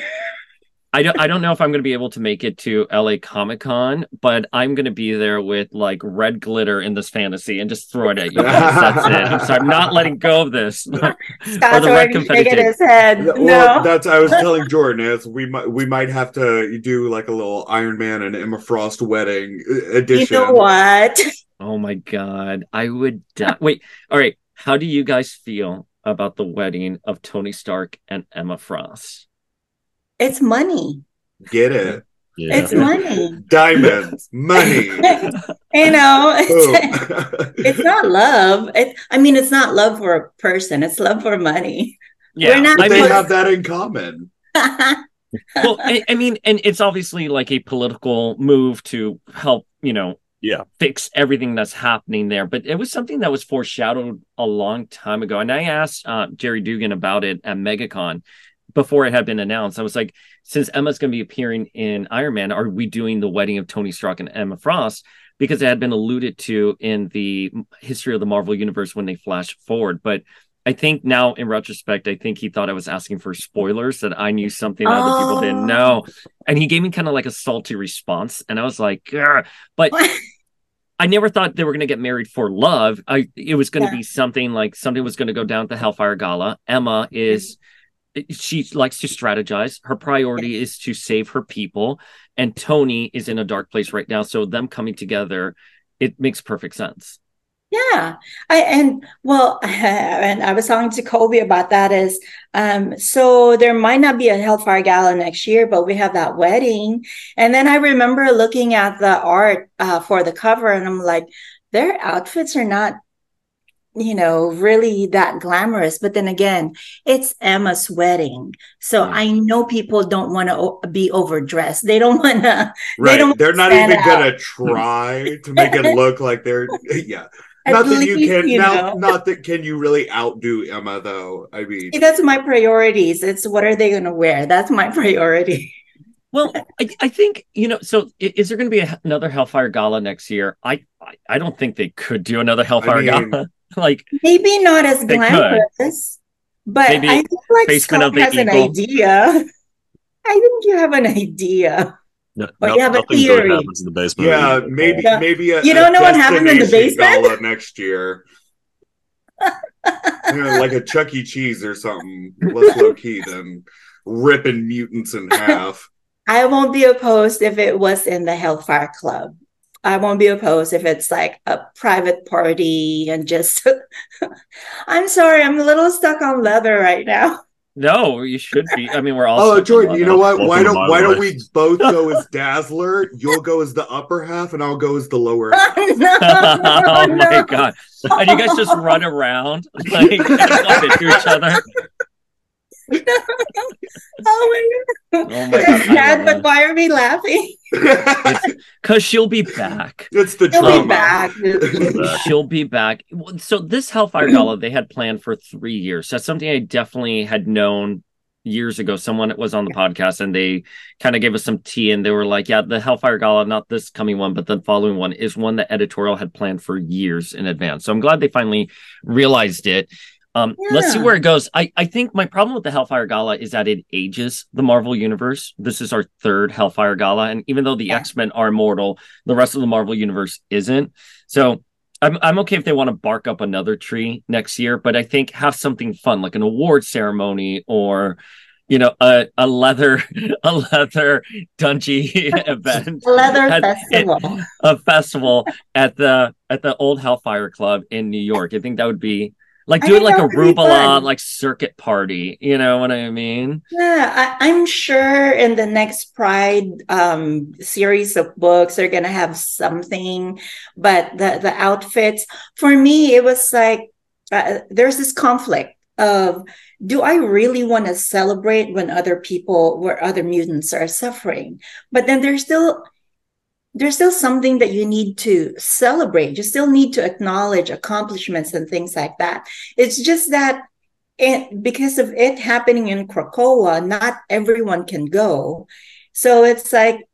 I don't I don't know if I'm gonna be able to make it to LA Comic Con, but I'm gonna be there with like red glitter in this fantasy and just throw it at you. That's it. I'm sorry, I'm not letting go of this. Scott's red already confetti shaking his head. Well, no. that's I was telling Jordan is we might we might have to do like a little Iron Man and Emma Frost wedding uh, You edition. know what? Oh my god, I would die. Wait, all right. How do you guys feel about the wedding of Tony Stark and Emma Frost? It's money. Get it? Yeah. It's money. Diamonds, money. you know, it's, it's not love. It, I mean, it's not love for a person. It's love for money. Yeah, We're not I they mean, have that in common. well, I, I mean, and it's obviously like a political move to help, you know, Yeah. fix everything that's happening there. But it was something that was foreshadowed a long time ago. And I asked uh, Gerry Duggan about it at MegaCon before it had been announced. I was like, since Emma's going to be appearing in Iron Man, are we doing the wedding of Tony Stark and Emma Frost? Because it had been alluded to in the history of the Marvel Universe when they flash forward. But I think now, in retrospect, I think he thought I was asking for spoilers that I knew something other people didn't Oh. know. And he gave me kind of like a salty response. And I was like, "Grr." but I never thought they were going to get married for love. I it was going to Yeah. be something like something was going to go down at the Hellfire Gala. Emma is mm-hmm. eh, she likes to strategize. Her priority is to save her people, and Tony is in a dark place right now. So them coming together, it makes perfect sense. Yeah, I and well, and I was talking to Colby about that. Is um, so there might not be a Hellfire Gala next year, but we have that wedding. And then I remember looking at the art uh, for the cover, and I'm like, their outfits are not, you know, really that glamorous. But then again, it's Emma's wedding, so Yeah. I know people don't want to o- be overdressed. They don't want to. Right. don't They are not even out. gonna try to make it look like they're yeah. At Not that you can you now know. not that can you really outdo Emma though. I mean See, that's my priorities. It's what are they going to wear? That's my priority. Well, I, I think you know. So, is there going to be a, another Hellfire Gala next year? I, I I don't think they could do another Hellfire mean- Gala. like, Maybe not as They glamorous, but Maybe I think like Basement Scott of the has an idea. I think you have an idea. No, But you have a nothing theory. good happens in the basement. yeah, the maybe Yeah. maybe a, You don't a know what happened in the destination basement? gala next year. you know, like a Chuck E. Cheese or something. Less low key than ripping mutants in half. I won't be opposed if it was in the Hellfire Club. I won't be opposed if it's like a private party and just. I'm sorry, I'm a little stuck on leather right now. No, you should be. I mean, we're all. Oh, Jordan, you know what? Welcome Why don't my why don't we both go as Dazzler? You'll go as the upper half, and I'll go as the lower. no, oh no. my god! And you guys just run around like bump into each other. Oh my god. Oh my That's god! sad, but why are we laughing? Because she'll be back. it's the He'll trauma. be back. She'll be back. So this Hellfire Gala they had planned for three years. That's something I definitely had known years ago. Someone was on the podcast and they kind of gave us some tea and they were like, "Yeah, the Hellfire Gala, not this coming one, but the following one, is one that editorial had planned for years in advance." So I'm glad they finally realized it. Um, Let's see where it goes. I, I think my problem with the Hellfire Gala is that it ages the Marvel Universe. This is our third Hellfire Gala. And even though the Yeah. X Men are immortal, the rest of the Marvel Universe isn't. So I'm, I'm okay if they want to bark up another tree next year, but I think have something fun, like an award ceremony or, you know, a, a leather, a leather Dungy event Leather festival. a festival at the at the old Hellfire Club in New York. I think that would be like I do it like a Rubala like circuit party. You know what I mean? Yeah, I, I'm sure in the next Pride um, series of books, they're gonna have something. But the the outfits, for me, it was like uh, there's this conflict of do I really want to celebrate when other people, where other mutants are suffering? But then there's still there's still something that you need to celebrate. You still need to acknowledge accomplishments and things like that. It's just that it, because of it happening in Krakoa, not everyone can go. So it's like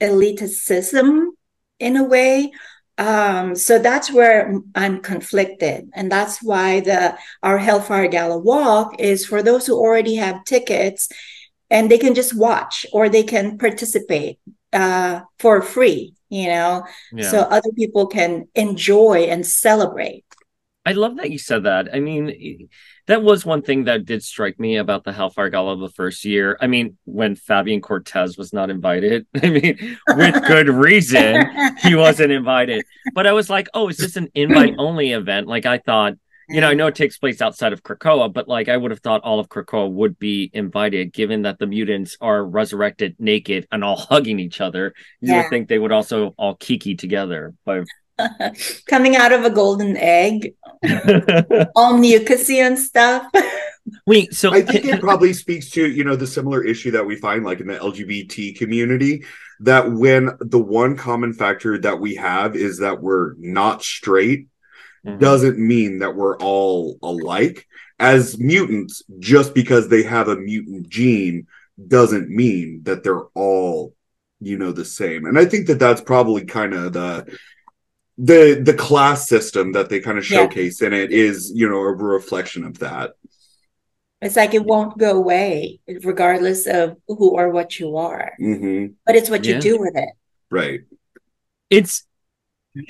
elitism in a way. Um, so that's where I'm conflicted. And that's why the our Hellfire Gala walk is for those who already have tickets and they can just watch or they can participate uh, for free, you know, Yeah. so other people can enjoy and celebrate. I love that you said that. I mean, that was one thing that did strike me about the Hellfire Gala the first year. I mean, when Fabian Cortez was not invited, I mean, with good reason, he wasn't invited. But I was like, oh, is this an invite only event? Like I thought, you know, I know it takes place outside of Krakoa, but like I would have thought all of Krakoa would be invited, given that the mutants are resurrected naked and all hugging each other. You Yeah. would think they would also all kiki together. But Coming out of a golden egg, all mucusy and stuff. wait, so I think it probably speaks to you know the similar issue that we find like in the LGBT community that when the one common factor that we have is that we're not straight Mhm. doesn't mean that we're all alike as mutants just because they have a mutant gene doesn't mean that they're all you know the same and i think that that's probably kind of the the the class system that they kind of Yeah. showcase in it is you know a reflection of that It's like it won't go away, regardless of who or what you are. hmm But it's what Yeah. you do with it. right it's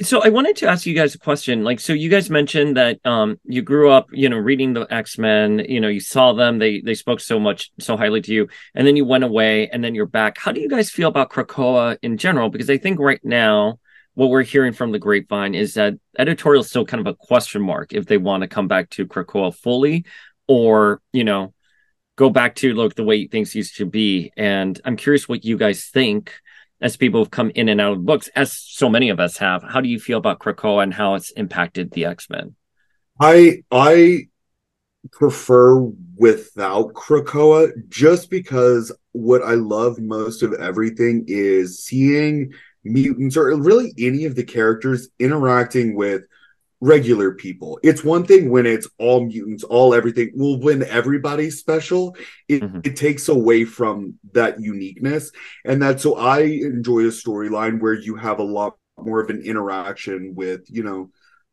so I wanted to ask you guys a question. Like, so you guys mentioned that um you grew up, you know, reading the X Men. You know, you saw them. They they spoke so much, so highly to you, and then you went away, and then you're back. How do you guys feel about Krakoa in general? Because I think right now what we're hearing from the grapevine is that editorial is still kind of a question mark if they want to come back to Krakoa fully, or you know, go back to look the way things used to be. And I'm curious what you guys think as people have come in and out of books, as so many of us have. How do you feel about Krakoa and how it's impacted the X Men? I I prefer without Krakoa just because what I love most of everything is seeing mutants or really any of the characters interacting with regular people. It's one thing when it's all mutants, all everything. Well, when everybody's special, it, Mhm. it takes away from that uniqueness. And that's so I enjoy a storyline where you have a lot more of an interaction with, you know,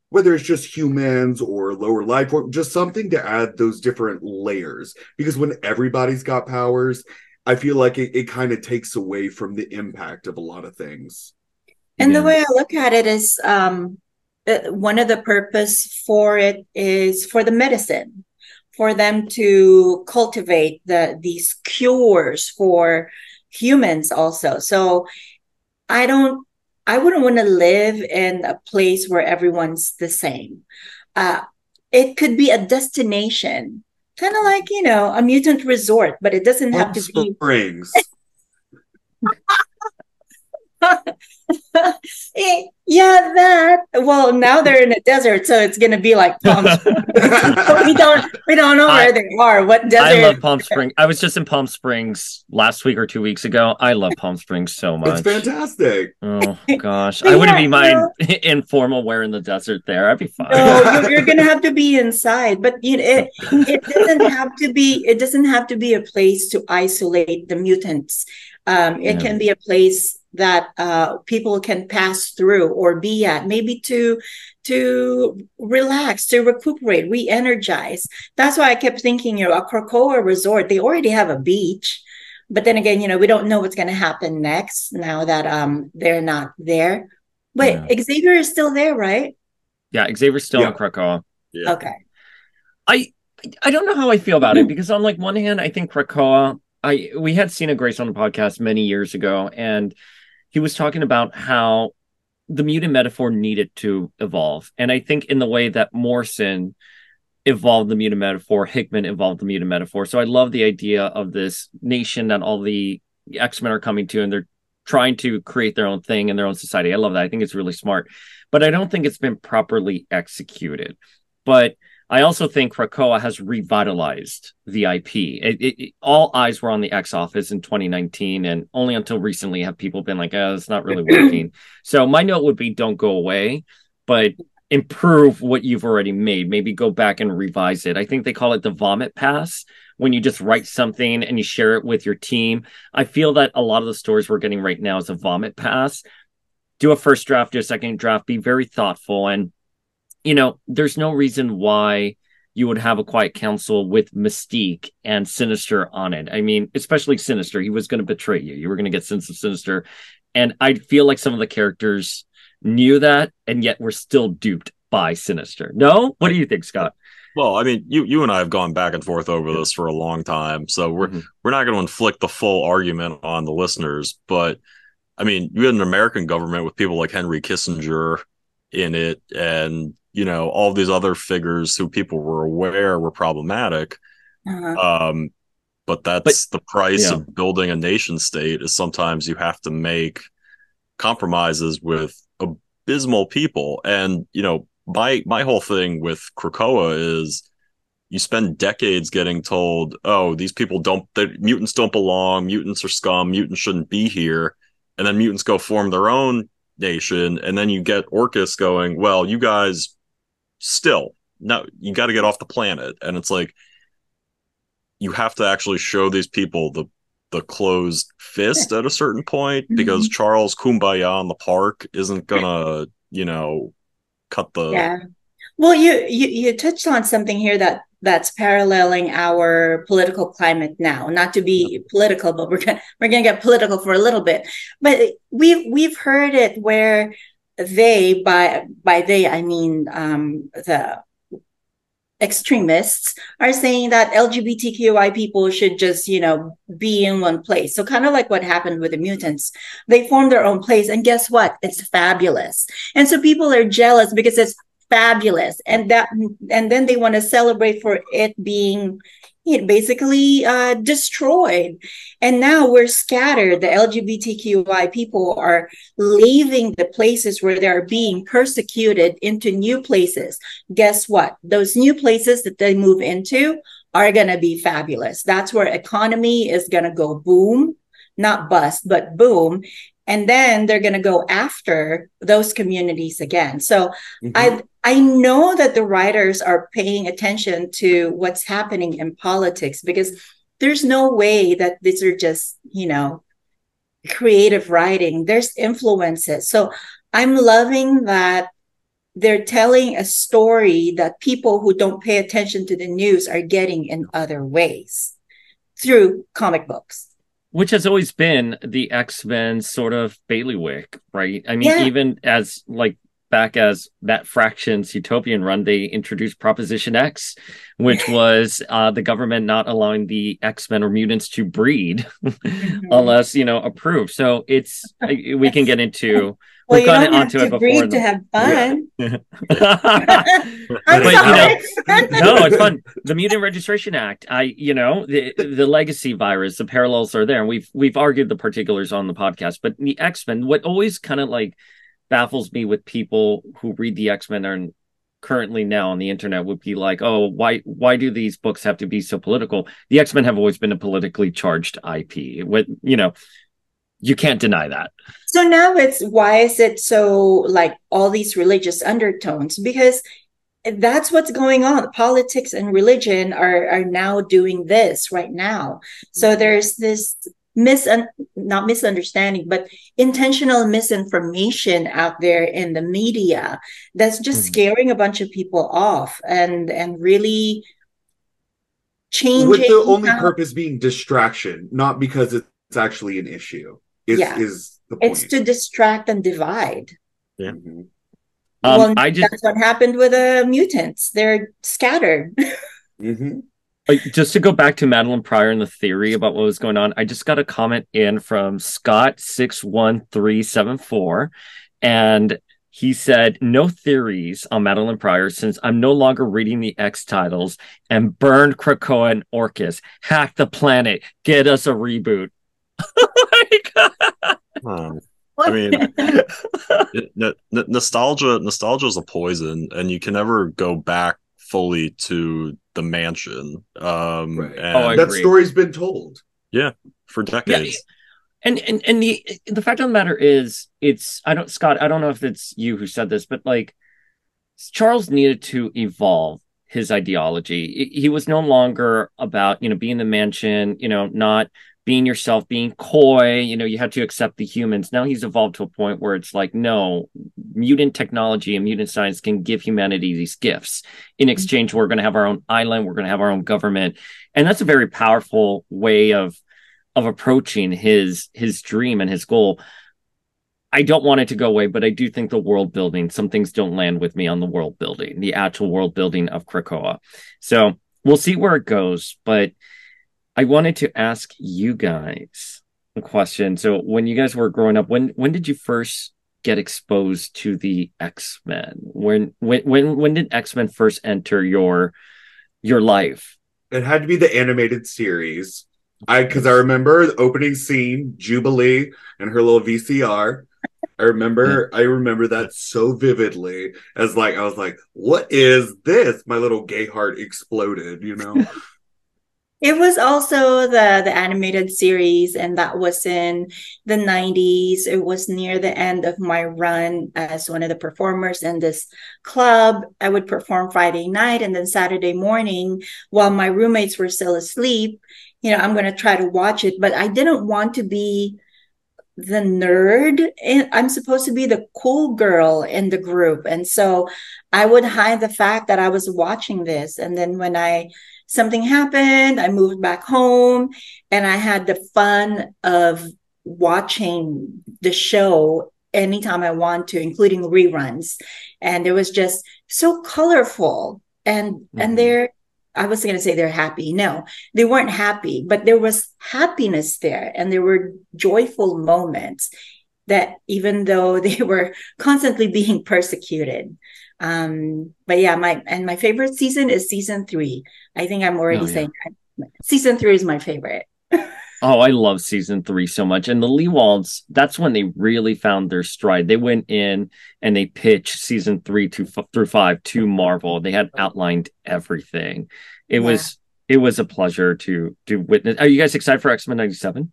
whether it's just humans or lower life or just something to add those different layers. Because when everybody's got powers, I feel like it, it kind of takes away from the impact of a lot of things. And Yeah. the way I look at it is um, one of the purpose for it is for the medicine, for them to cultivate the these cures for humans also. So I don't, I wouldn't want to live in a place where everyone's the same. Uh, it could be a destination, kind of like you know a mutant resort, but it doesn't have to be Springs. Eh, Eh, yeah, that. Well, now they're in a desert, so it's gonna be like Palm Springs. We don't we don't know I- where they are. What desert? I love Palm Springs. I was just in Palm Springs last week or two weeks ago. I love Palm Springs so much. it's fantastic. Oh gosh, But I wouldn't yeah, be mind no. informal wear in the desert there. I'd be fine. no, you're, you're gonna have to be inside. But you know, it it doesn't have to be. It doesn't have to be a place to isolate the mutants. Um, it Yeah. can be a place that uh, people can pass through or be at, maybe to to relax, to recuperate, re-energize. That's why I kept thinking, you know, a Krakoa resort. They already have a beach, but then again, you know, we don't know what's going to happen next now that um they're not there. Wait, Xavier is still there, right? Yeah, Xavier's still Yeah. in Krakoa. Yeah. Okay. I I don't know how I feel about it because on like one hand, I think Krakoa. I we had Sina Grace on the podcast many years ago, and he was talking about how the mutant metaphor needed to evolve, and I think in the way that Morrison evolved the mutant metaphor, Hickman evolved the mutant metaphor. So I love the idea of this nation that all the X Men are coming to, and they're trying to create their own thing in their own society. I love that. I think it's really smart, but I don't think it's been properly executed. But I also think Krakoa has revitalized the IP. It, it, it- all eyes were on the X Office in 2019, and only until recently have people been like, "Oh, it's not really working." so my note would be, don't go away, but improve what you've already made. Maybe go back and revise it. I think they call it the vomit pass when you just write something and you share it with your team. I feel that a lot of the stories we're getting right now is a vomit pass. Do a first draft, do a second draft, be very thoughtful and you know, there's no reason why you would have a quiet council with Mystique and Sinister on it. I mean, especially Sinister. He was going to betray you. You were going to get sense of Sinister. And I feel like some of the characters knew that and yet were still duped by Sinister. No? What do you think, Scott? Well, I mean, you you and I have gone back and forth over this for a long time, so we're Mhm. we're not going to inflict the full argument on the listeners. But I mean, you had an American government with people like Henry Kissinger in it, and you know all these other figures who people were aware were problematic Uh-huh. um but that's the price of building a nation state is sometimes you have to make compromises with abysmal people. And you know my my whole thing with krakoa is you spend decades getting told oh these people don't the mutants don't belong mutants are scum mutants shouldn't be here. And then mutants go form their own nation. And then you get orchis going well you guys still no you got to get off the planet. And it's like you have to actually show these people the the closed fist at a certain point mm-hmm. because charles kumbaya in the park isn't gonna you know cut the yeah. Well you, you you touched on something here that that's paralleling our political climate now. Not to be political but we're gonna we're gonna get political for a little bit. But we've we've heard it where they by by they i mean um the extremists are saying that lgbtqi people should just you know be in one place. So kind of like what happened with the mutants. They formed their own place and guess what? It's fabulous. And so people are jealous because it's fabulous. And that and then they want to celebrate for it being know, basically uh, destroyed. And now we're scattered. The lgbtqi people are leaving the places where they are being persecuted into new places. Guess what? Those new places that they move into are going to be fabulous. That's where economy is going to go boom not bust but boom. And then they're going to go after those communities again. So Mhm. i i know that the writers are paying attention to what's happening in politics because there's no way that these are just you know creative writing there's influences so i'm loving that they're telling a story that people who don't pay attention to the news are getting in other ways through comic books which has always been the X-Men sort of bailiwick, right? I mean, Yeah. even as like back as Matt Fraction's Utopian run, they introduced Proposition X, which was uh, the government not allowing the X-Men or mutants to breed unless you know approved. So it's we can get into. well We've you don't have onto to it before. breed to have fun i'm But, you know, no, it's fun. The Mutant Registration Act. I, you know, the the legacy virus. The parallels are there, and we've we've argued the particulars on the podcast. But the X Men, what always kind of like baffles me with people who read the X Men and currently now on the internet would be like, oh, why why do these books have to be so political? The X Men have always been a politically charged IP. What you know, you can't deny that. So now it's why is it so like all these religious undertones? Because that's what's going on. Politics and religion are are now doing this right now. So mm-hmm. there's this mis not misunderstanding, but intentional misinformation out there in the media that's just Mhm. scaring a bunch of people off and and really changing with the only how- purpose being distraction, not because it's actually an issue. Is Yeah. is the point? it's to distract and divide. Mhm. Um, well, I just that's what happened with the mutants. They're scattered. Mhm. Like, just to go back to Madelyne Pryor and the theory about what was going on, I just got a comment in from Scott six one three seven four, and he said no theories on Madelyne Pryor since I'm no longer reading the X titles and burned Krakoa and Orchis, hack the planet, get us a reboot. Like- Um, I mean, it- n- n- nostalgia nostalgia is a poison and you can never go back fully to the mansion um Right. and Oh, that agree. story's been told. Yeah, for decades and and and the the fact of the matter is it's i don't scott i don't know if it's you who said this but like charles needed to evolve his ideology he was no longer about you know being the mansion you know not being yourself being coy you know you had to accept the humans. Now he's evolved to a point where it's like no mutant technology and mutant science can give humanity these gifts. In mm-hmm. exchange we're going to have our own island we're going to have our own government. And that's a very powerful way of of approaching his his dream and his goal. I don't want it to go away but i do think the world building some things don't land with me on the world building the actual world building of krakoa. So we'll see where it goes but i wanted to ask you guys a question so when you guys were growing up when when did you first get exposed to the X-Men? When when when when did X-Men first enter your your life? It had to be the animated series. I because I remember the opening scene, Jubilee and her little VCR. I remember I remember that so vividly as like I was like, what is this? My little gay heart exploded, you know. It was also the the animated series, and that was in the 90s. It was near the end of my run as one of the performers in this club. I would perform Friday night and then Saturday morning while my roommates were still asleep. You know, I'm going to try to watch it, but I didn't want to be the nerd and i'm supposed to be the cool girl in the group and so i would hide the fact that i was watching this and then when i something happened. I moved back home and I had the fun of watching the show anytime I want to, including reruns. And it was just so colorful. And mm-hmm. and they're I was gonna say they're happy. No, they weren't happy, but there was happiness there and there were joyful moments that even though they were constantly being persecuted, um, but yeah, my and my favorite season is season three. I think I'm already oh, yeah. saying season three is my favorite. oh, I love season three so much. And the Lewalds, that's when they really found their stride. They went in and they pitched season three to through five to Marvel. They had outlined everything. It yeah. was it was a pleasure to to witness. Are you guys excited for X Men '97?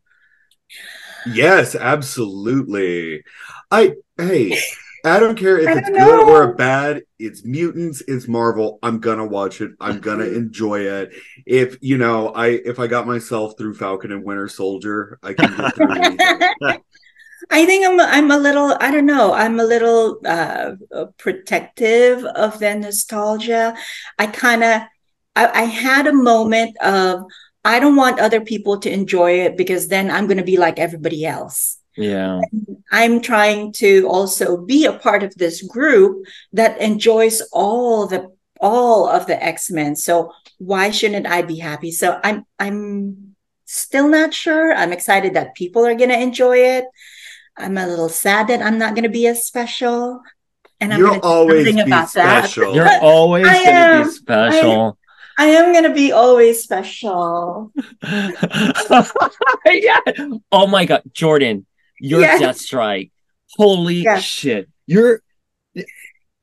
Yes, absolutely. I hey, I don't care if it's good or bad. It's mutants. It's Marvel. I'm gonna watch it. I'm gonna enjoy it. If you know, I if I got myself through Falcon and Winter Soldier, I can get through. I think I'm I'm a little I don't know I'm a little uh, protective of the nostalgia. I kind of I, I had a moment of I don't want other people to enjoy it because then I'm going to be like everybody else. Yeah. I'm trying to also be a part of this group that enjoys all the all of the X-Men. So why shouldn't I be happy? So I'm I'm still not sure. I'm excited that people are going to enjoy it. I'm a little sad that I'm not going to be as special. And I'm You're always be about special. That. You're always going to be special. I am gonna be always special. yeah. Oh my god, Jordan, your yes. Deathstrike. Holy yes. shit. You're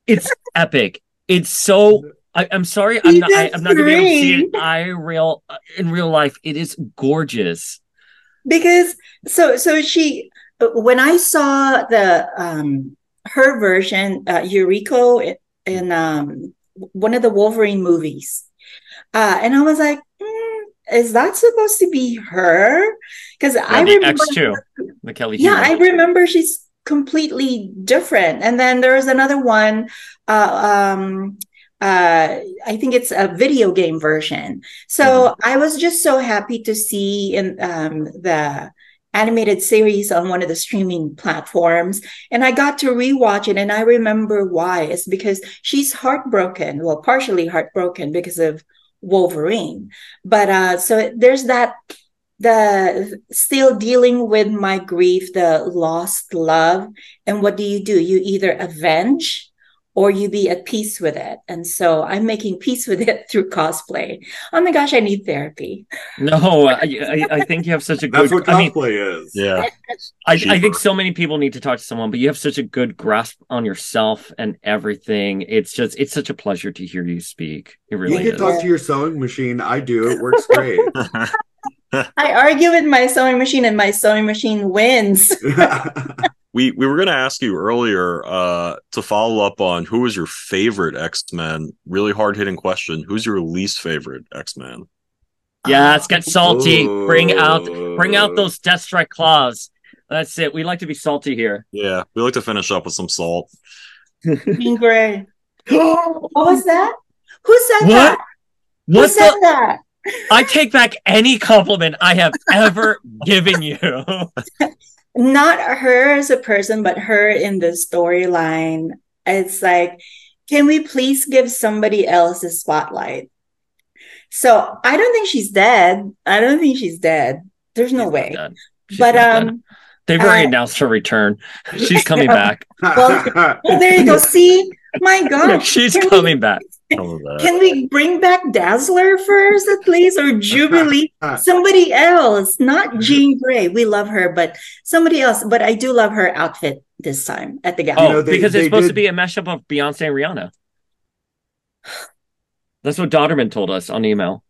it's epic. It's so I, am sorry, I'm not I, am not gonna be able to see it I real in real life. It is gorgeous. Because so so she when I saw the um her version, uh in, in um one of the Wolverine movies, uh, and I was like, mm, is that supposed to be her? Because yeah, I remember X2, the Kelly. Yeah, I remember she's completely different. And then there was another one. Uh, um, uh, I think it's a video game version. So mm-hmm. I was just so happy to see in um, the animated series on one of the streaming platforms and i got to rewatch it and i remember why it's because she's heartbroken well partially heartbroken because of wolverine. But uh so there's that the still dealing with my grief the lost love. And what do you do? You either avenge or you be at peace with it. And so I'm making peace with it through cosplay. Oh my gosh, I need therapy. No, I, I, I think you have such a good. That's what cosplay I mean, is. Yeah, I, I think so many people need to talk to someone, but you have such a good grasp on yourself and everything. It's just, it's such a pleasure to hear you speak. It really. You can is. talk to your sewing machine. I do. It works great. I argue with my sewing machine, and my sewing machine wins we we were going to ask you earlier uh, to follow up on who was your favorite X Men. Really hard hitting question. Who's your least favorite X Men? Yeah, let's get salty. Ooh. Bring out bring out those Deathstrike claws. That's it. We like to be salty here. Yeah, we like to finish up with some salt. Jean Grey. what was that? Who said what? that? What Who said the- that? I take back any compliment I have ever given you. not her as a person, but her in the storyline. It's like, can we please give somebody else a spotlight? So I don't think she's dead. I don't think she's dead. There's no she's way. But um, They've already Uh, announced her return. She's coming back. Well, Oh, there you go. See, my God, She's Can we- coming back. Some of that. Can we bring back Dazzler first, at least, or Jubilee? somebody else, not Jean Grey. We love her, but somebody else. But I do love her outfit this time at the gala. Oh, know, they- because they it's supposed to be a mashup of Beyonce and Rihanna. That's what Dauterman told us on email.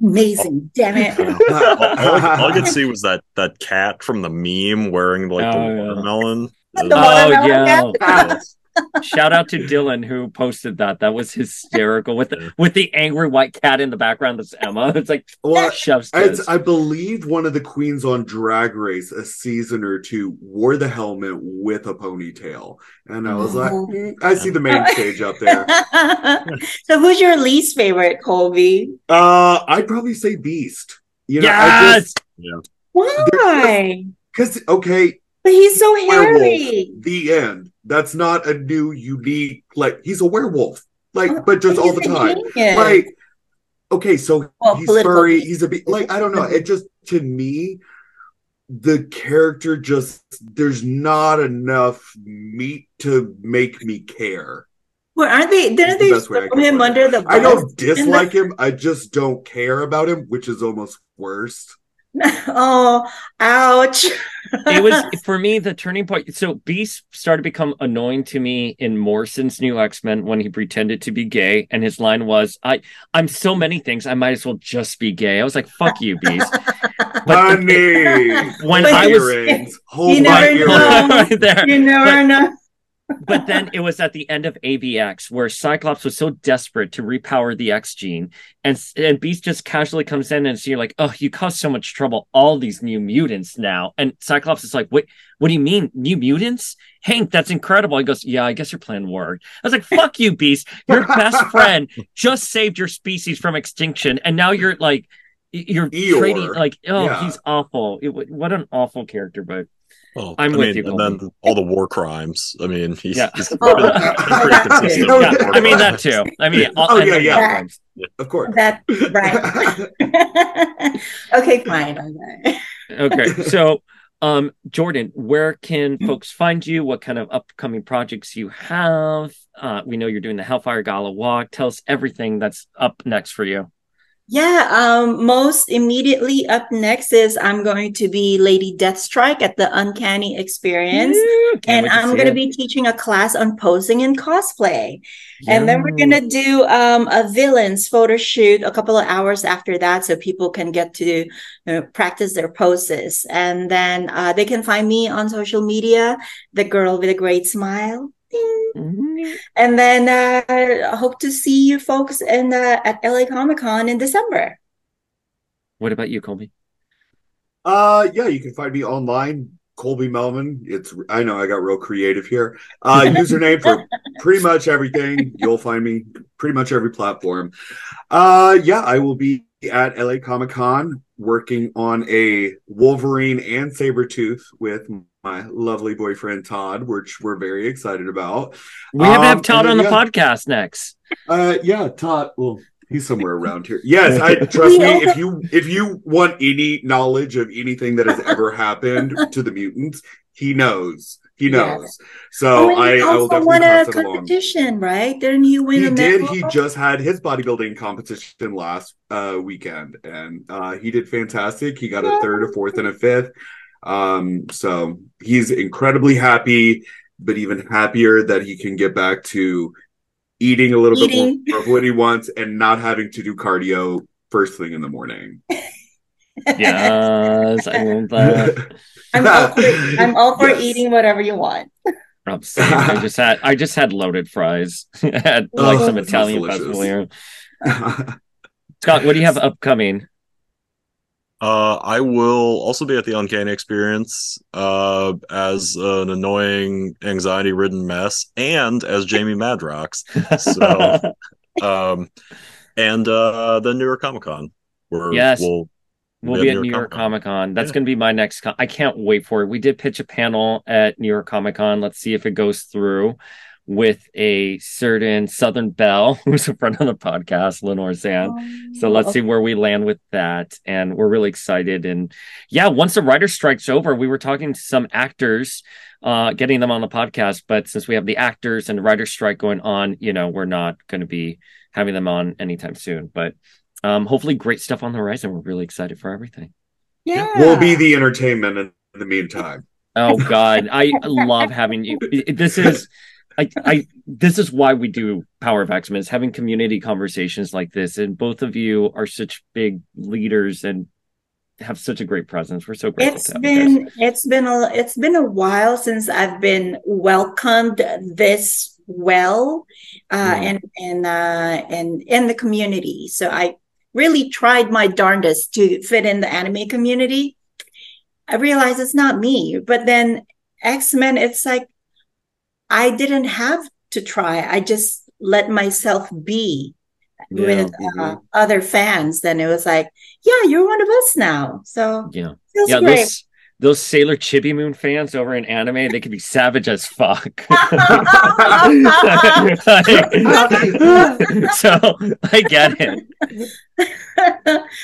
Amazing, damn it! all, all I, all I could see was that that cat from the meme wearing like the Oh, yeah. watermelon. The Oh, watermelon yeah. Cat. Shout out to Dylan who posted that. That was hysterical with the with the angry white cat in the background. That's Emma. It's like well, chef's kiss. I believe one of the queens on Drag Race a season or two wore the helmet with a ponytail, and I was like, Oh. "Mm, I see the main stage up there. so, who's your least favorite, Colby? Uh, I'd probably say Beast. You know, I yes. just Why? because okay, But he's so werewolf. hairy. The end. That's not a new, unique. Like he's a werewolf. Like, Oh, but just all the time. genius. Like, okay, so Well, he's furry. He's a bit like I don't know. It just to me, the character just there's not enough meat to make me care. well, aren't they? Didn't the they best way I throw him under the bus? I don't in the- dislike him. I just don't care about him, which is almost worse. oh, ouch! it was for me the turning point. So Beast started to become annoying to me in Morrison's new X Men when he pretended to be gay, and his line was, "I I'm so many things. I might as well just be gay." I was like, "Fuck you, Beast." But Honey, when But I was earrings. You never earrings. know. right there, you never But- know. But then it was at the end of AVX where Cyclops was so desperate to repower the X gene, and and Beast just casually comes in and so you're like, oh, you caused so much trouble. All these new mutants now, and Cyclops is like, wait, what do you mean new mutants? Hank, that's incredible. He goes, yeah, I guess your plan worked. I was like, fuck you, Beast. Your best friend just saved your species from extinction, and now you're like. You're Eeyore. trading like oh Yeah. he's awful. It, what an awful character, but Well, I'm I with mean, you, and Colby. then all the war crimes. I mean, he's, Yeah. he's Oh, been okay. pretty That's consistent. Yeah, I mean that too. I mean, all, Oh, and yeah, then yeah. war. Of course. That right. okay, fine. Okay. okay so um jordan where can folks find you what kind of upcoming projects you have uh we know you're doing the hellfire gala walk tell us everything that's up next for you Yeah, um, most immediately up next is I'm going to be Lady Deathstrike at the Uncanny Experience. And I'm going to be teaching a class on posing and cosplay. And then we're going to do um, a villains photo shoot a couple of hours after that so people can get to you know, practice their poses. And then uh, they can find me on social media, the girl with a great smile. Ding. Mhm. And then uh, I hope to see you folks in uh, at LA Comic Con in December. what about you colby Uh, yeah, you can find me online, Colby Melvin. It's I know I got real creative here. Uh, username for pretty much everything. You'll find me pretty much every platform. Uh, yeah, I will be at LA Comic Con working on a Wolverine and Sabretooth with my lovely boyfriend Todd, which we're very excited about. we have to Um, have todd and on the yeah. podcast next Uh, yeah, Todd. Well, he's somewhere around here. Yes, I trust me. If you if you want any knowledge of anything that has ever happened to the mutants, he knows. He Yes. knows. So Oh, and I, he I will also definitely won a pass it along. competition, right? Didn't he win He a did. medal? He just had his bodybuilding competition last uh, weekend, and uh, he did fantastic. He got a third, a fourth, and a fifth. Um, so he's incredibly happy, but even happier that he can get back to eating a little Eating. bit more of what he wants and not having to do cardio first thing in the morning. yes i want that I'm all for, I'm all for Yes. eating whatever you want. I'm saying, i just had i just had loaded fries had like Oh, some that sounds italian delicious. festival here scott what do you have upcoming Uh, I will also be at the Uncanny Experience uh, as an annoying, anxiety-ridden mess, and as Jamie Madrox. So, um, and uh, then New York Comic Con, where Yes. we'll We'll be at New York Comic Con. That's Yeah. going to be my next. Con- I can't wait for it. We did pitch a panel at New York Comic Con. Let's see if it goes through. With a certain Southern Belle, who's a friend on the podcast, Lenore Zann. So let's see where we land with that. And we're really excited. And yeah, once the writer strike's over, we were talking to some actors, uh, getting them on the podcast. But since we have the actors and the writer strike going on, you know, we're not going to be having them on anytime soon. But um, hopefully, great stuff on the horizon. We're really excited for everything. Yeah. We'll be the entertainment in the meantime. Oh God, I love having you. This is. I, I this is why we do Power of X Men is having community conversations like this, and both of you are such big leaders and have such a great presence. We're so grateful. It's to have been it's been a it's been a while since I've been welcomed this well uh and and uh and in the community. So I really tried my darndest to fit in the anime community. I realized it's not me, but then X-Men it's like I didn't have to try. I just let myself be with Yeah, uh, other fans. Then it was like, yeah, you're one of us now. So yeah, feels yeah. great. Those those Sailor Chibi Moon fans over in anime, they can be savage as fuck. so I get it.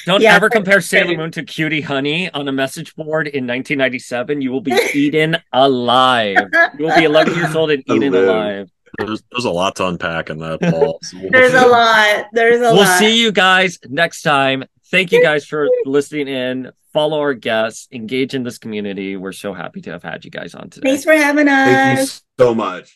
Don't Yeah, ever compare Sailor Moon to Cutie Honey on a message board in 1997. You will be eaten alive. You will be 11 years old and eaten Live. alive. There's, there's a lot to unpack in that, Paul. So we'll- There's a lot. There's a lot. We'll see you guys next time. Thank you guys for listening in. Follow our guests, engage in this community. We're so happy to have had you guys on today. Thanks for having us. Thank you so much.